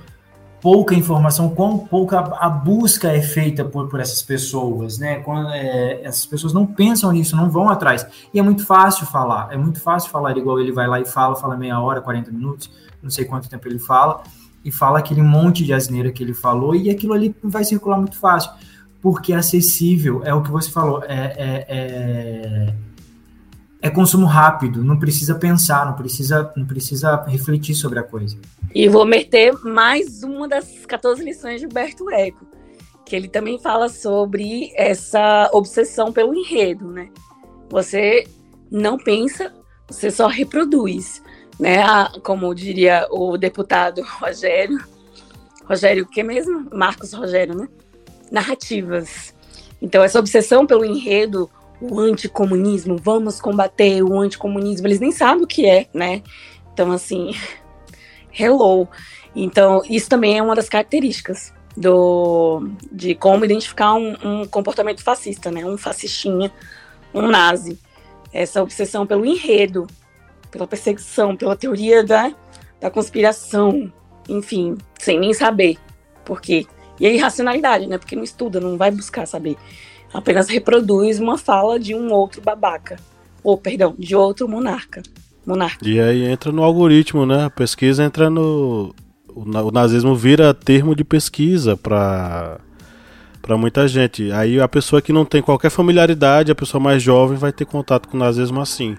pouca informação, quão pouca a busca é feita por, por essas pessoas, né? Quando, é, essas pessoas não pensam nisso, não vão atrás. E é muito fácil falar, é muito fácil falar igual ele vai lá e fala, fala meia hora, 40 minutos, não sei quanto tempo ele fala, e fala aquele monte de asneira que ele falou, e aquilo ali vai circular muito fácil, porque é acessível, é o que você falou, é, é, é é consumo rápido, não precisa pensar, não precisa, não precisa refletir sobre a coisa. E vou meter mais uma das 14 lições de Humberto Eco, que ele também fala sobre essa obsessão pelo enredo, né? Você não pensa, você só reproduz, né? Como diria o deputado Rogério, Rogério, o que mesmo? Marcos Rogério, né? Narrativas. Então, essa obsessão pelo enredo o anticomunismo, vamos combater o anticomunismo, eles nem sabem o que é, né? Então, assim, hello. Então, isso também é uma das características do, de como identificar um, um comportamento fascista, né? Um fascistinha, um nazi. Essa obsessão pelo enredo, pela perseguição, pela teoria da, da conspiração, enfim, sem nem saber por quê. E a irracionalidade, né? Porque não estuda, não vai buscar saber apenas reproduz uma fala de um outro babaca. Ou, perdão, de outro monarca. monarca. E aí entra no algoritmo, né? A pesquisa entra no. O nazismo vira termo de pesquisa para para muita gente. Aí a pessoa que não tem qualquer familiaridade, a pessoa mais jovem, vai ter contato com o nazismo assim,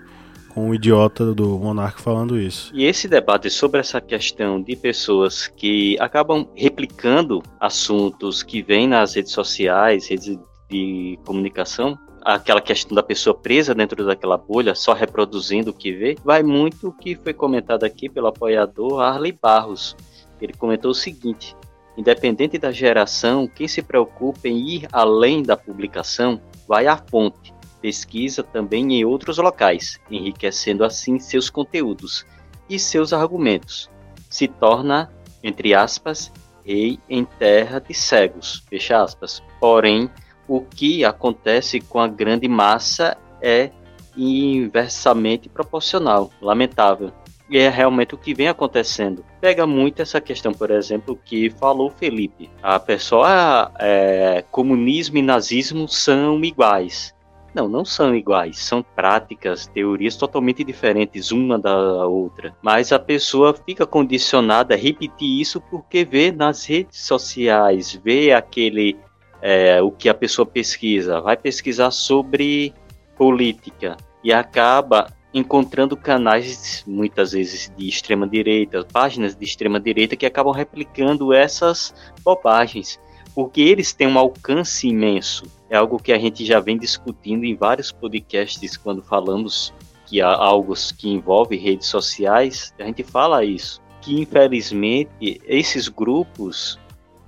o idiota do monarca falando isso. E esse debate sobre essa questão de pessoas que acabam replicando assuntos que vêm nas redes sociais, redes de comunicação, aquela questão da pessoa presa dentro daquela bolha, só reproduzindo o que vê, vai muito o que foi comentado aqui pelo apoiador Arley Barros. Ele comentou o seguinte: independente da geração, quem se preocupa em ir além da publicação vai à fonte, pesquisa também em outros locais, enriquecendo assim seus conteúdos e seus argumentos. Se torna, entre aspas, rei em terra de cegos, fecha aspas. Porém, o que acontece com a grande massa é inversamente proporcional, lamentável. E é realmente o que vem acontecendo. Pega muito essa questão, por exemplo, que falou Felipe. A pessoa, é, comunismo e nazismo são iguais. Não, não são iguais. São práticas, teorias totalmente diferentes uma da outra. Mas a pessoa fica condicionada a repetir isso porque vê nas redes sociais, vê aquele é, o que a pessoa pesquisa, vai pesquisar sobre política e acaba encontrando canais muitas vezes de extrema direita, páginas de extrema direita que acabam replicando essas bobagens, porque eles têm um alcance imenso. É algo que a gente já vem discutindo em vários podcasts quando falamos que há algo que envolve redes sociais, a gente fala isso, que infelizmente esses grupos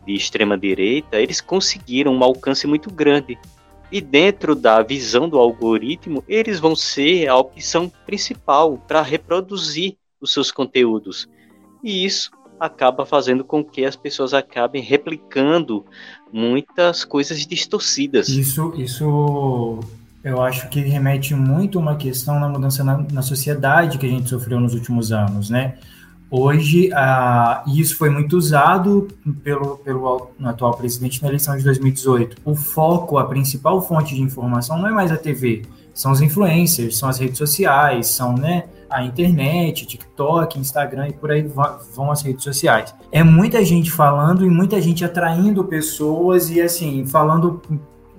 de extrema direita, eles conseguiram um alcance muito grande. E dentro da visão do algoritmo, eles vão ser a opção principal para reproduzir os seus conteúdos. E isso acaba fazendo com que as pessoas acabem replicando muitas coisas distorcidas. Isso, isso eu acho que remete muito a uma questão na mudança na, na sociedade que a gente sofreu nos últimos anos, né? Hoje, ah, isso foi muito usado pelo, pelo atual presidente na eleição de 2018. O foco, a principal fonte de informação não é mais a TV, são os influencers, são as redes sociais, são né, a internet, TikTok, Instagram e por aí vão as redes sociais. É muita gente falando e muita gente atraindo pessoas e assim, falando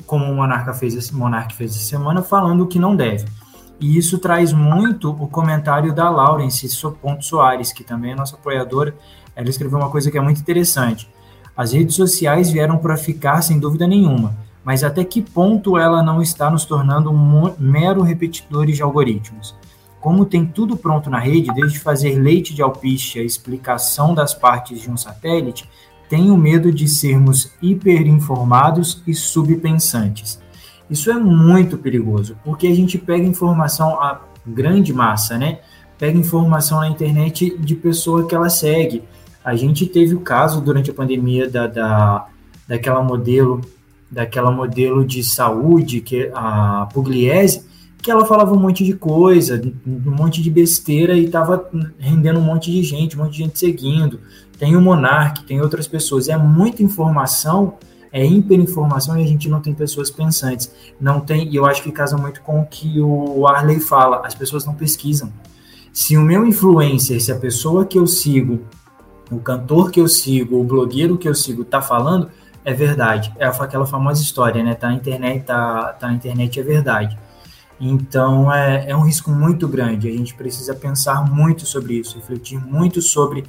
como o Monarca fez, Monarca fez essa semana, falando o que não deve. E isso traz muito o comentário da Laurence Ponto Soares, que também é nossa apoiadora. Ela escreveu uma coisa que é muito interessante. As redes sociais vieram para ficar, sem dúvida nenhuma, mas até que ponto ela não está nos tornando um mero repetidores de algoritmos? Como tem tudo pronto na rede, desde fazer leite de alpiste a explicação das partes de um satélite, tenho medo de sermos hiperinformados e subpensantes. Isso é muito perigoso, porque a gente pega informação a grande massa, né? Pega informação na internet de pessoa que ela segue. A gente teve o caso durante a pandemia da, da daquela modelo daquela modelo de saúde que a Pugliese, que ela falava um monte de coisa, um monte de besteira e estava rendendo um monte de gente, um monte de gente seguindo. Tem o Monark, tem outras pessoas. É muita informação é hiperinformação e a gente não tem pessoas pensantes. Não tem, e eu acho que casa muito com o que o Arley fala, as pessoas não pesquisam. Se o meu influencer, se a pessoa que eu sigo, o cantor que eu sigo, o blogueiro que eu sigo tá falando, é verdade. É aquela famosa história, né? Tá na internet, tá, tá na internet é verdade. Então é, é um risco muito grande. A gente precisa pensar muito sobre isso, refletir muito sobre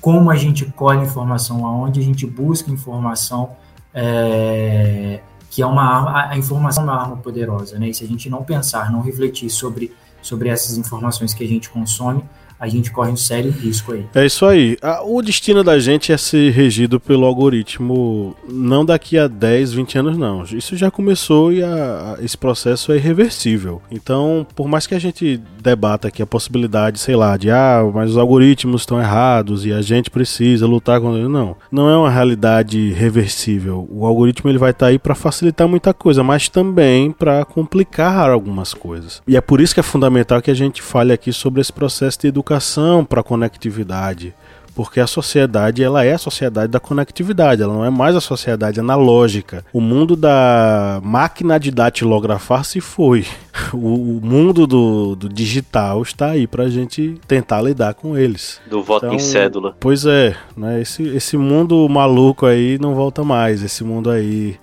como a gente colhe informação, aonde a gente busca informação é, que é uma arma, a informação é uma arma poderosa, né? E se a gente não pensar, não refletir sobre, sobre essas informações que a gente consome, a gente corre um sério risco aí. É isso aí. O destino da gente é ser regido pelo algoritmo não daqui a 10, 20 anos, não. Isso já começou e a, esse processo é irreversível. Então, por mais que a gente debata aqui a possibilidade, sei lá, de ah, mas os algoritmos estão errados e a gente precisa lutar contra ele. Não, não é uma realidade reversível. O algoritmo ele vai estar tá aí para facilitar muita coisa, mas também para complicar algumas coisas. E é por isso que é fundamental que a gente fale aqui sobre esse processo de educação educação para a conectividade, porque a sociedade ela é a sociedade da conectividade, ela não é mais a sociedade analógica. O mundo da máquina de datilografar se foi. O, mundo do, do digital está aí para a gente tentar lidar com eles. Do voto então, em cédula. Pois é, né? esse, esse mundo maluco aí não volta mais. Esse mundo aí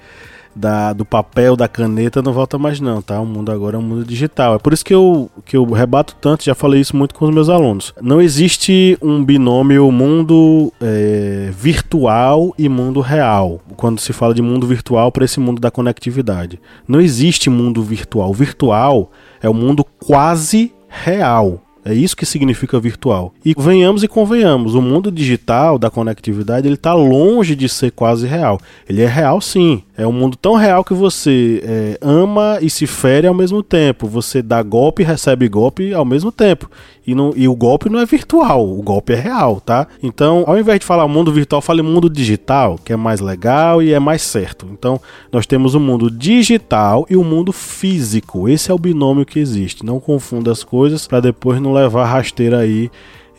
da, do papel, da caneta, não volta mais não, tá? O mundo agora é um mundo digital. É por isso que eu, que eu rebato tanto, já falei isso muito com os meus alunos. Não existe um binômio mundo é, virtual e mundo real, quando se fala de mundo virtual para esse mundo da conectividade. Não existe mundo virtual. Virtual é o mundo quase real. É isso que significa virtual. E venhamos e convenhamos, o mundo digital da conectividade ele está longe de ser quase real. Ele é real sim. É um mundo tão real que você é, ama e se fere ao mesmo tempo. Você dá golpe e recebe golpe ao mesmo tempo. E, não, e o golpe não é virtual, o golpe é real, tá? Então, ao invés de falar mundo virtual, fale mundo digital, que é mais legal e é mais certo. Então, nós temos o mundo digital e o mundo físico. Esse é o binômio que existe. Não confunda as coisas para depois não levar rasteira aí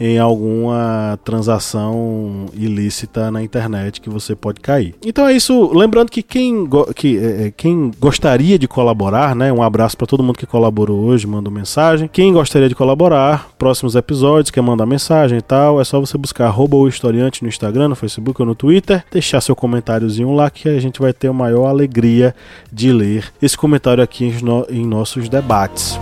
em alguma transação ilícita na internet que você pode cair. Então é isso. Lembrando que quem, go que, é, é, quem gostaria de colaborar, né? Um abraço para todo mundo que colaborou hoje, manda mensagem. Quem gostaria de colaborar, próximos episódios, quer mandar mensagem e tal, é só você buscar arroba o historiante no Instagram, no Facebook ou no Twitter, deixar seu comentáriozinho lá que a gente vai ter a maior alegria de ler esse comentário aqui em, no em nossos debates.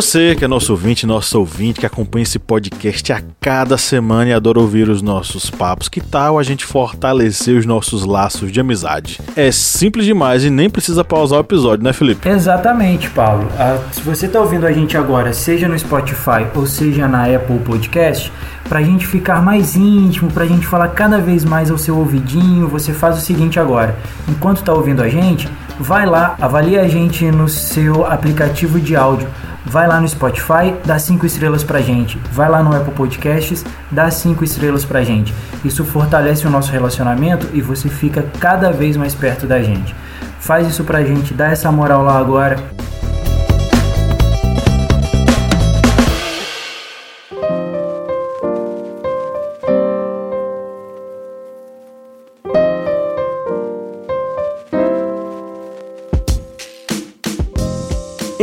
Você que é nosso ouvinte, nosso ouvinte, que acompanha esse podcast a cada semana e adora ouvir os nossos papos, que tal a gente fortalecer os nossos laços de amizade? É simples demais e nem precisa pausar o episódio, né, Felipe? Exatamente, Paulo. Ah, se você está ouvindo a gente agora, seja no Spotify ou seja na Apple Podcast, para a gente ficar mais íntimo, para a gente falar cada vez mais ao seu ouvidinho, você faz o seguinte agora: enquanto está ouvindo a gente, vai lá, avalia a gente no seu aplicativo de áudio vai lá no Spotify, dá cinco estrelas pra gente. Vai lá no Apple Podcasts, dá cinco estrelas pra gente. Isso fortalece o nosso relacionamento e você fica cada vez mais perto da gente. Faz isso pra gente, dá essa moral lá agora.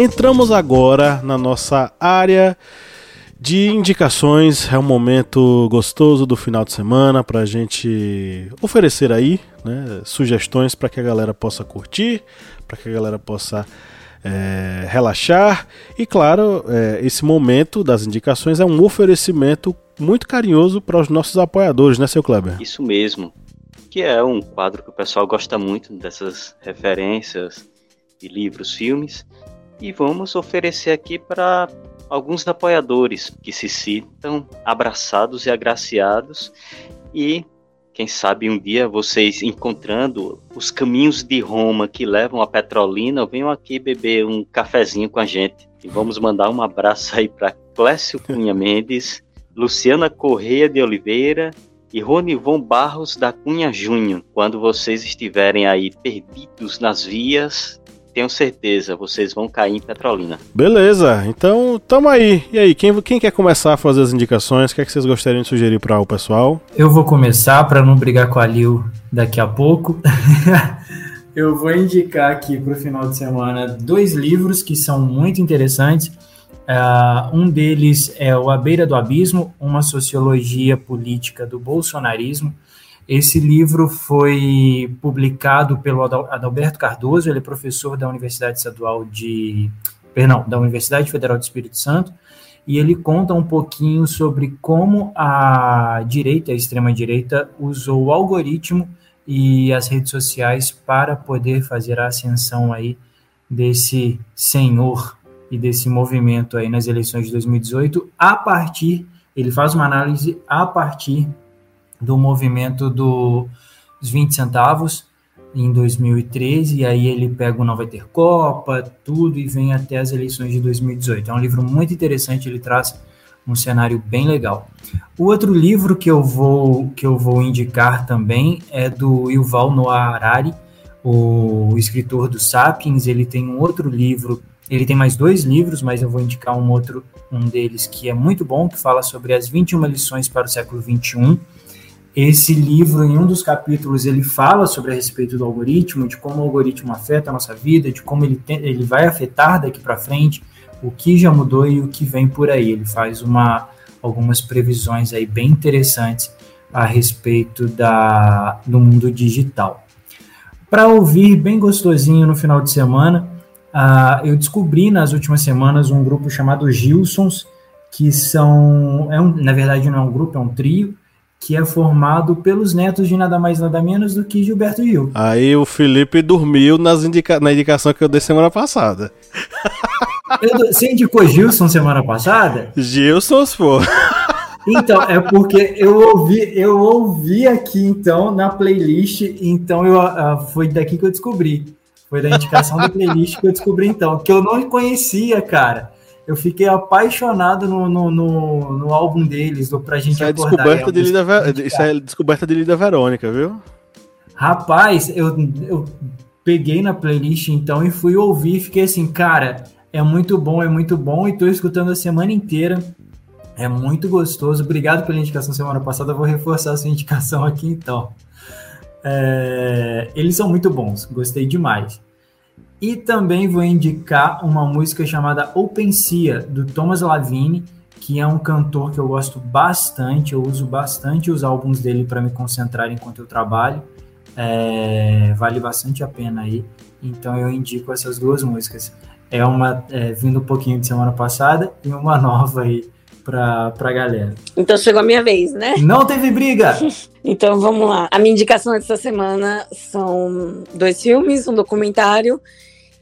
Entramos agora na nossa área de indicações. É um momento gostoso do final de semana para a gente oferecer aí né, sugestões para que a galera possa curtir, para que a galera possa é, relaxar. E claro, é, esse momento das indicações é um oferecimento muito carinhoso para os nossos apoiadores, né, seu Kleber? Isso mesmo. que é um quadro que o pessoal gosta muito dessas referências de livros, filmes, e vamos oferecer aqui para alguns apoiadores que se sintam abraçados e agraciados e quem sabe um dia vocês encontrando os caminhos de Roma que levam a Petrolina, venham aqui beber um cafezinho com a gente. E vamos mandar um abraço aí para Clécio Cunha Mendes, Luciana Correia de Oliveira e Ronivon Barros da Cunha Júnior. Quando vocês estiverem aí perdidos nas vias, tenho certeza, vocês vão cair em Petrolina. Beleza, então tamo aí. E aí, quem, quem quer começar a fazer as indicações? O que, é que vocês gostariam de sugerir para o pessoal? Eu vou começar para não brigar com a Lil daqui a pouco. Eu vou indicar aqui para o final de semana dois livros que são muito interessantes. Uh, um deles é O A Beira do Abismo, uma sociologia política do bolsonarismo. Esse livro foi publicado pelo Adalberto Cardoso, ele é professor da Universidade Estadual de. Perdão, da Universidade Federal do Espírito Santo, e ele conta um pouquinho sobre como a direita, a extrema-direita, usou o algoritmo e as redes sociais para poder fazer a ascensão aí desse senhor e desse movimento aí nas eleições de 2018, a partir, ele faz uma análise a partir do movimento do, dos 20 centavos em 2013, e aí ele pega o Não Vai Ter Copa, tudo, e vem até as eleições de 2018. É um livro muito interessante, ele traz um cenário bem legal. O outro livro que eu vou, que eu vou indicar também é do Yuval Noah Harari, o escritor do Sapiens, ele tem um outro livro, ele tem mais dois livros, mas eu vou indicar um outro, um deles que é muito bom, que fala sobre as 21 lições para o século 21, esse livro, em um dos capítulos, ele fala sobre a respeito do algoritmo, de como o algoritmo afeta a nossa vida, de como ele, tem, ele vai afetar daqui para frente, o que já mudou e o que vem por aí. Ele faz uma, algumas previsões aí bem interessantes a respeito da, do mundo digital. Para ouvir bem gostosinho no final de semana, uh, eu descobri nas últimas semanas um grupo chamado Gilsons, que são, é um, na verdade não é um grupo, é um trio, que é formado pelos netos de nada mais nada menos do que Gilberto Gil. Aí o Felipe dormiu nas indica na indicação que eu dei semana passada. Eu, você indicou Gilson semana passada? Gilson, pô. Então, é porque eu ouvi, eu ouvi aqui, então, na playlist, então eu, uh, foi daqui que eu descobri. Foi da indicação da playlist que eu descobri, então, que eu não conhecia, cara eu fiquei apaixonado no, no, no, no álbum deles, do Pra Gente isso é Descoberta de Lida, isso é descoberta de Lida Verônica, viu? Rapaz, eu, eu peguei na playlist então e fui ouvir, fiquei assim, cara, é muito bom, é muito bom, e tô escutando a semana inteira. É muito gostoso. Obrigado pela indicação semana passada. Eu vou reforçar essa indicação aqui então. É, eles são muito bons, gostei demais. E também vou indicar uma música chamada Open Sia, do Thomas Lavine, que é um cantor que eu gosto bastante, eu uso bastante os álbuns dele para me concentrar enquanto eu trabalho. É, vale bastante a pena aí. Então eu indico essas duas músicas. É uma é, vindo um pouquinho de semana passada e uma nova aí pra, pra galera. Então chegou a minha vez, né? Não teve briga! então vamos lá. A minha indicação dessa semana são dois filmes, um documentário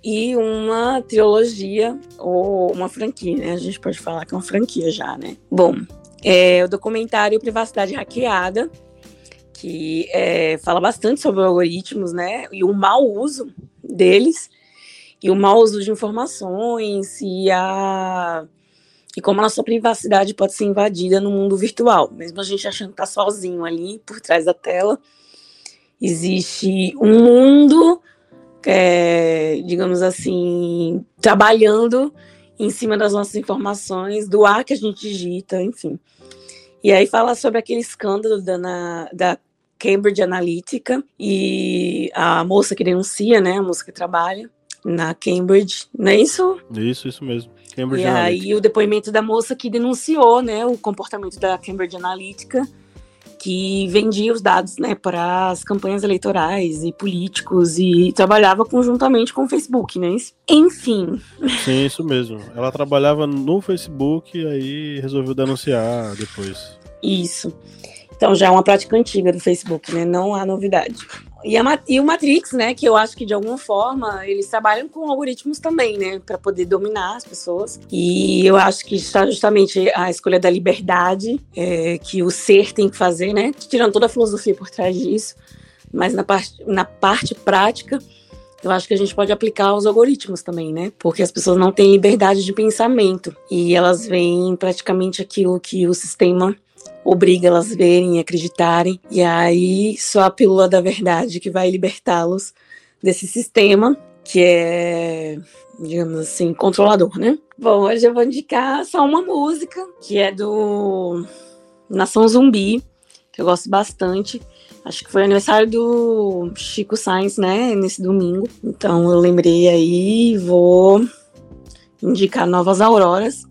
e uma trilogia ou uma franquia, né? A gente pode falar que é uma franquia já, né? Bom, é o documentário Privacidade Hackeada, que é, fala bastante sobre algoritmos, né? E o mau uso deles, e o mau uso de informações, e a e como a nossa privacidade pode ser invadida no mundo virtual, mesmo a gente achando que tá sozinho ali por trás da tela, existe um mundo é, digamos assim, trabalhando em cima das nossas informações, do ar que a gente digita, enfim. E aí fala sobre aquele escândalo da, na, da Cambridge Analytica e a moça que denuncia, né, a moça que trabalha na Cambridge, não é isso? Isso, isso mesmo. Cambridge e Analytica. aí o depoimento da moça que denunciou, né, o comportamento da Cambridge Analytica que vendia os dados né, para as campanhas eleitorais e políticos e trabalhava conjuntamente com o Facebook, né? Enfim. Sim, isso mesmo. Ela trabalhava no Facebook e aí resolveu denunciar depois. Isso. Então já é uma prática antiga do Facebook, né? Não há novidade. E, a, e, o Matrix, né, que eu acho que de alguma forma eles trabalham com algoritmos também, né, para poder dominar as pessoas. E eu acho que está justamente a escolha da liberdade é, que o ser tem que fazer, né, tirando toda a filosofia por trás disso, mas na parte, na parte prática, eu acho que a gente pode aplicar os algoritmos também, né, porque as pessoas não têm liberdade de pensamento e elas veem praticamente aquilo que o sistema obriga elas a verem e acreditarem. E aí só a pílula da verdade que vai libertá-los desse sistema que é, digamos assim, controlador, né? Bom, hoje eu vou indicar só uma música que é do Nação Zumbi, que eu gosto bastante. Acho que foi aniversário do Chico Sainz, né? Nesse domingo. Então eu lembrei aí, vou indicar Novas Auroras,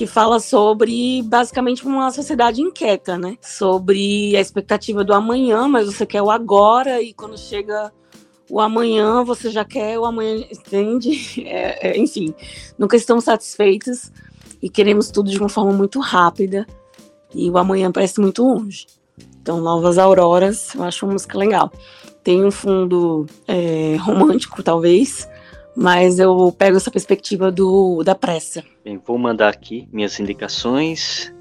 que fala sobre basicamente uma sociedade inquieta, né? Sobre a expectativa do amanhã, mas você quer o agora e quando chega o amanhã você já quer o amanhã, entende? É, é, enfim, nunca estamos satisfeitos e queremos tudo de uma forma muito rápida e o amanhã parece muito longe. Então, Novas Auroras, eu acho uma música legal. Tem um fundo é, romântico, talvez, mas eu pego essa perspectiva do, da pressa. Bem, vou mandar aqui minhas indicações.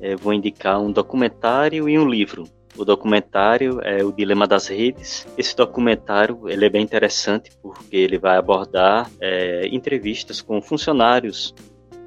É, vou indicar um documentário e um livro. O documentário é o Dilema das Redes. Esse documentário ele é bem interessante porque ele vai abordar é, entrevistas com funcionários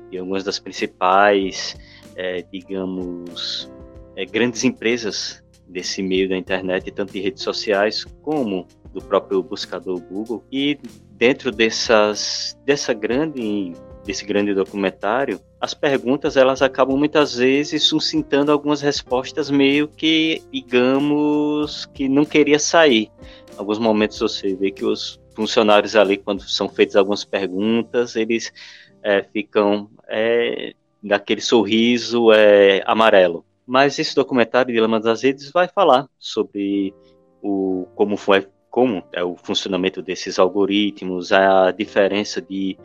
de algumas das principais, é, digamos, é, grandes empresas desse meio da internet, tanto de redes sociais como do próprio buscador Google. E dentro dessas, dessa grande desse grande documentário, as perguntas elas acabam muitas vezes suscitando algumas respostas meio que, digamos, que não queria sair. Em alguns momentos você vê que os funcionários ali, quando são feitas algumas perguntas, eles é, ficam é, daquele sorriso é, amarelo. Mas esse documentário, Dilema das Redes, vai falar sobre o, como foi como é o funcionamento desses algoritmos, a diferença de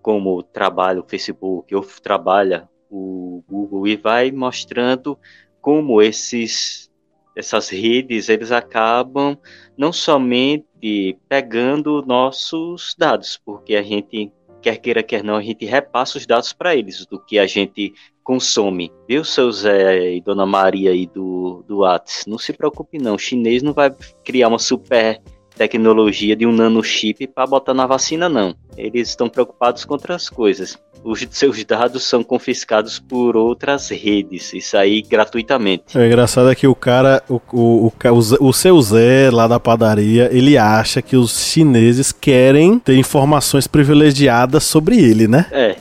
como trabalha o Facebook ou trabalha o Google e vai mostrando como esses essas redes eles acabam não somente pegando nossos dados, porque a gente quer queira quer não a gente repassa os dados para eles do que a gente consome. Viu, seu Zé e Dona Maria aí do, do Whats? Não se preocupe não, o chinês não vai criar uma super tecnologia de um nanochip para botar na vacina, não. Eles estão preocupados com outras coisas. Os seus dados são confiscados por outras redes, isso aí gratuitamente. O engraçado é que o cara, o, o, o, o seu Zé lá da padaria, ele acha que os chineses querem ter informações privilegiadas sobre ele, né? É,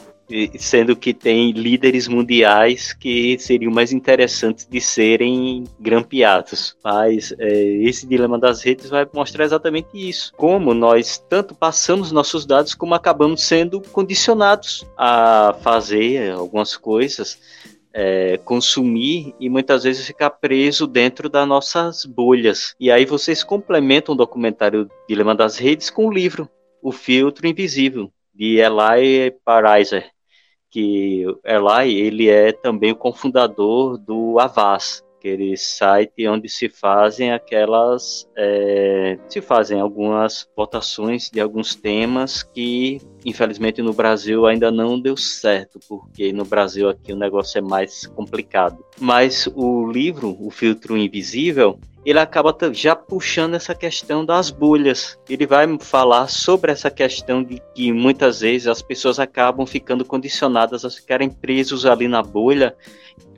sendo que tem líderes mundiais que seriam mais interessantes de serem grampeados. Mas é, esse dilema das redes vai mostrar exatamente isso. Como nós tanto passamos nossos dados, como acabamos sendo condicionados a fazer algumas coisas. É, consumir e muitas vezes ficar preso dentro das nossas bolhas. E aí vocês complementam o documentário Dilema das Redes com o livro O Filtro Invisível, de Eli Pariser que Eli ele é também o cofundador do Avaz, aquele site onde se fazem aquelas é, se fazem algumas votações de alguns temas que infelizmente no Brasil ainda não deu certo porque no Brasil aqui o negócio é mais complicado. Mas o livro o filtro invisível ele acaba já puxando essa questão das bolhas. Ele vai falar sobre essa questão de que muitas vezes as pessoas acabam ficando condicionadas a ficarem presos ali na bolha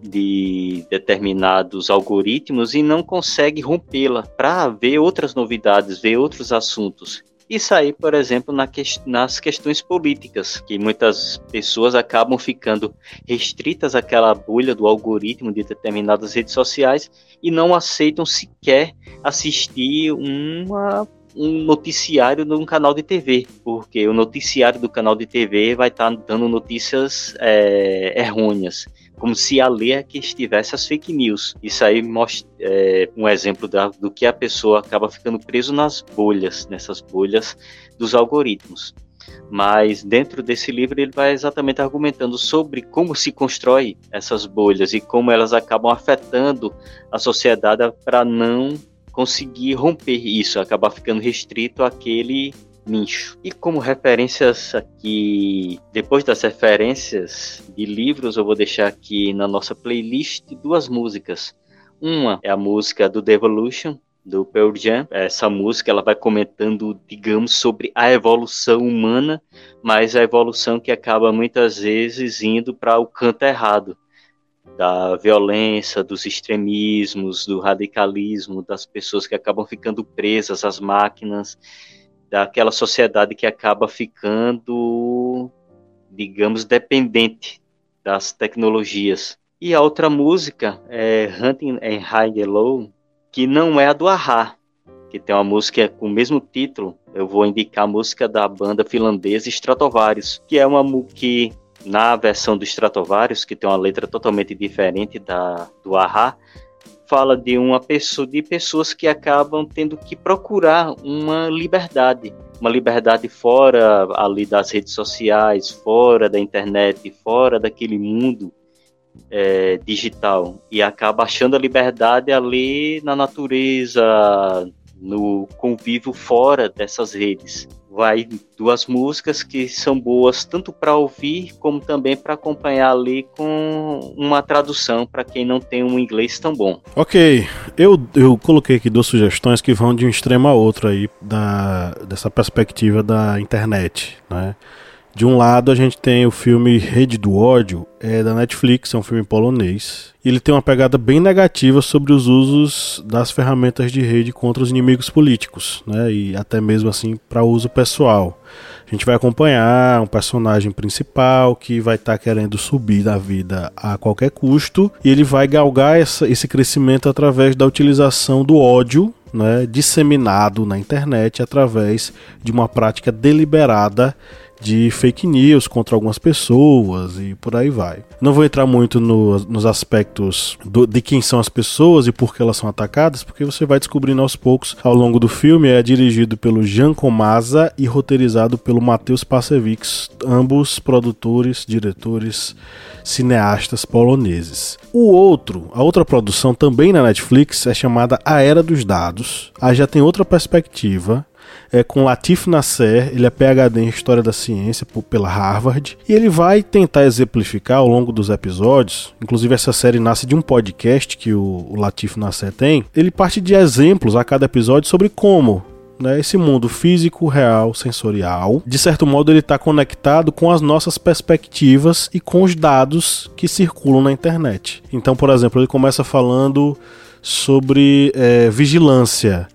de determinados algoritmos e não consegue rompê-la para ver outras novidades, ver outros assuntos. Isso aí, por exemplo, na que, nas questões políticas, que muitas pessoas acabam ficando restritas àquela bolha do algoritmo de determinadas redes sociais e não aceitam sequer assistir uma um noticiário num canal de TV, porque o noticiário do canal de TV vai estar tá dando notícias é, errôneas como se a lei é que estivesse as fake news. Isso aí mostra é, um exemplo da, do que a pessoa acaba ficando preso nas bolhas, nessas bolhas dos algoritmos. Mas dentro desse livro ele vai exatamente argumentando sobre como se constrói essas bolhas e como elas acabam afetando a sociedade para não conseguir romper isso, acabar ficando restrito àquele nicho. E como referências aqui, depois das referências de livros, eu vou deixar aqui na nossa playlist duas músicas. Uma é a música do Devolution, do Pearl Jam. Essa música ela vai comentando, digamos, sobre a evolução humana, mas a evolução que acaba muitas vezes indo para o canto errado da violência, dos extremismos, do radicalismo, das pessoas que acabam ficando presas às máquinas, daquela sociedade que acaba ficando, digamos, dependente das tecnologias. E a outra música é Hunting and High and Low, que não é a do Ahá, que tem uma música com o mesmo título. Eu vou indicar a música da banda finlandesa Stratovarius, que é uma que na versão do Stratovarius, que tem uma letra totalmente diferente da do Ahá, fala de uma pessoa de pessoas que acabam tendo que procurar uma liberdade, uma liberdade fora ali das redes sociais, fora da internet, fora daquele mundo é, digital e acaba achando a liberdade ali na natureza, no convívio fora dessas redes. Vai duas músicas que são boas tanto para ouvir como também para acompanhar ali com uma tradução para quem não tem um inglês tão bom. Ok, eu, eu coloquei aqui duas sugestões que vão de um extremo a outro aí da, dessa perspectiva da internet, né? De um lado, a gente tem o filme Rede do Ódio, é da Netflix, é um filme polonês. E ele tem uma pegada bem negativa sobre os usos das ferramentas de rede contra os inimigos políticos, né? E até mesmo assim para uso pessoal. A gente vai acompanhar um personagem principal que vai estar tá querendo subir na vida a qualquer custo e ele vai galgar essa, esse crescimento através da utilização do ódio né, disseminado na internet através de uma prática deliberada de fake news contra algumas pessoas e por aí vai. Não vou entrar muito no, nos aspectos do, de quem são as pessoas e por que elas são atacadas, porque você vai descobrindo aos poucos ao longo do filme. É dirigido pelo Jan Komasa e roteirizado pelo Matheus Passevics, ambos produtores, diretores, cineastas poloneses. O outro, a outra produção também na Netflix é chamada A Era dos Dados. Aí já tem outra perspectiva é, com Latif Nasser, ele é PhD em História da Ciência por, pela Harvard, e ele vai tentar exemplificar ao longo dos episódios, inclusive essa série nasce de um podcast que o, o Latif Nasser tem, ele parte de exemplos a cada episódio sobre como né, esse mundo físico, real, sensorial, de certo modo ele está conectado com as nossas perspectivas e com os dados que circulam na internet. Então, por exemplo, ele começa falando sobre é, vigilância.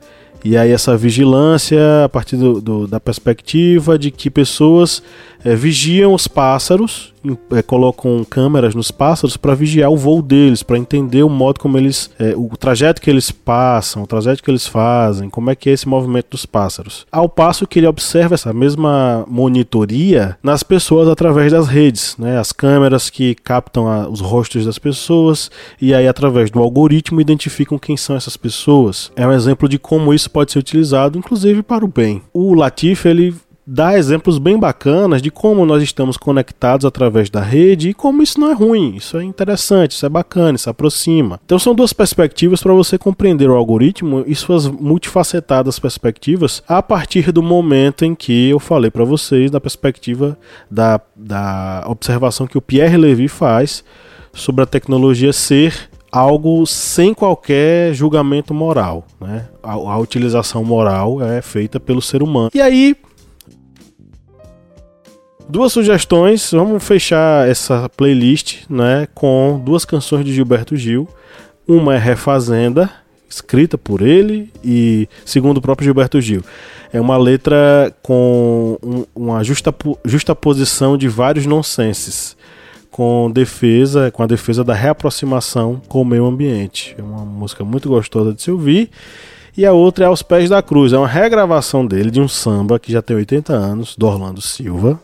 E aí essa vigilância a partir do, do, da perspectiva de que pessoas é, vigiam os pássaros é, colocam câmeras nos pássaros para vigiar o voo deles, para entender o modo como eles, é, o trajeto que eles passam, o trajeto que eles fazem, como é que é esse movimento dos pássaros. Ao passo que ele observa essa mesma monitoria nas pessoas através das redes, né, as câmeras que captam a, os rostos das pessoas e aí através do algoritmo identificam quem são essas pessoas. É um exemplo de como isso pode ser utilizado, inclusive para o bem. O Latif ele dá exemplos bem bacanas de como nós estamos conectados através da rede e como isso não é ruim, isso é interessante, isso é bacana, isso aproxima. Então são duas perspectivas para você compreender o algoritmo e suas multifacetadas perspectivas a partir do momento em que eu falei para vocês da perspectiva da, da observação que o Pierre Levy faz sobre a tecnologia ser algo sem qualquer julgamento moral, né? A, a utilização moral é feita pelo ser humano. E aí Duas sugestões, vamos fechar essa playlist né, com duas canções de Gilberto Gil. Uma é Refazenda, escrita por ele, e segundo o próprio Gilberto Gil. É uma letra com um, uma justa, justaposição de vários nonsenses, com defesa, com a defesa da reaproximação com o meio ambiente. É uma música muito gostosa de se ouvir. E a outra é Aos Pés da Cruz, é uma regravação dele de um samba que já tem 80 anos, do Orlando Silva,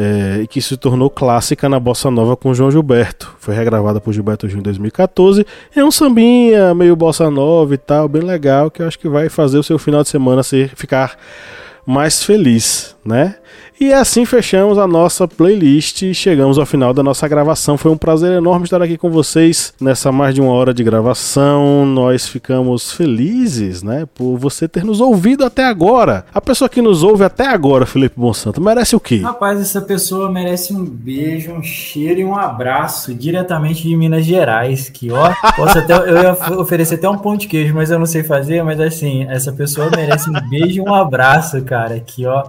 é, que se tornou clássica na bossa nova com João Gilberto. Foi regravada por Gilberto Gil em 2014. É um sambinha meio bossa nova e tal, bem legal, que eu acho que vai fazer o seu final de semana ser, ficar mais feliz, né? E assim fechamos a nossa playlist e chegamos ao final da nossa gravação. Foi um prazer enorme estar aqui com vocês nessa mais de uma hora de gravação. Nós ficamos felizes, né, por você ter nos ouvido até agora. A pessoa que nos ouve até agora, Felipe Monsanto, merece o quê? Rapaz, essa pessoa merece um beijo, um cheiro e um abraço diretamente de Minas Gerais. Que ó, posso até eu ia oferecer até um pão de queijo, mas eu não sei fazer. Mas assim, essa pessoa merece um beijo e um abraço, cara. Que ó.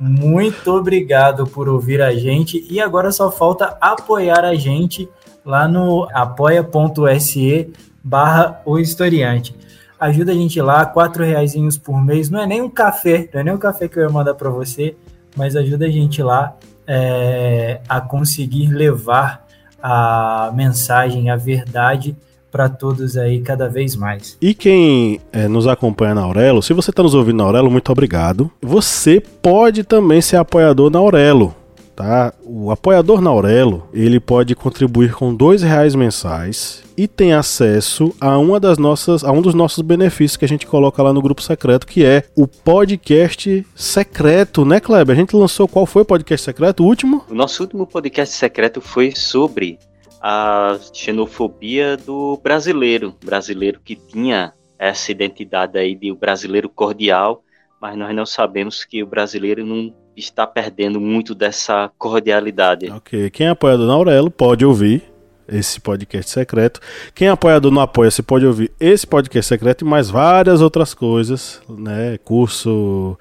Muito obrigado por ouvir a gente e agora só falta apoiar a gente lá no apoia.se barra o historiante. Ajuda a gente lá, quatro reais por mês, não é nem um café, não é nem um café que eu ia mandar para você, mas ajuda a gente lá é, a conseguir levar a mensagem, a verdade para todos aí cada vez mais. E quem é, nos acompanha na Aurelo, se você está nos ouvindo na Aurelo, muito obrigado. Você pode também ser apoiador na Aurelo. Tá? O apoiador na Aurelo, ele pode contribuir com dois reais mensais e tem acesso a uma das nossas, a um dos nossos benefícios que a gente coloca lá no grupo secreto, que é o podcast secreto, né, Kleber? A gente lançou qual foi o podcast secreto? O último? O nosso último podcast secreto foi sobre a xenofobia do brasileiro, brasileiro que tinha essa identidade aí de brasileiro cordial, mas nós não sabemos que o brasileiro não está perdendo muito dessa cordialidade. Ok, quem é apoiador na Aurelo pode ouvir esse podcast secreto. Quem é apoiador no Apoia-se pode ouvir esse podcast secreto e mais várias outras coisas, né? Curso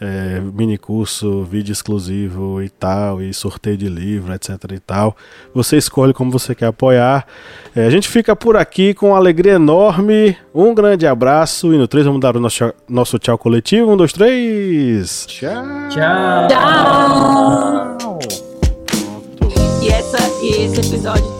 é, mini curso, vídeo exclusivo e tal, e sorteio de livro, etc e tal. Você escolhe como você quer apoiar. É, a gente fica por aqui com alegria enorme. Um grande abraço e no 3 vamos dar o nosso, nosso tchau coletivo. Um, dois, três. Tchau. Tchau. Tchau. E, essa, e esse episódio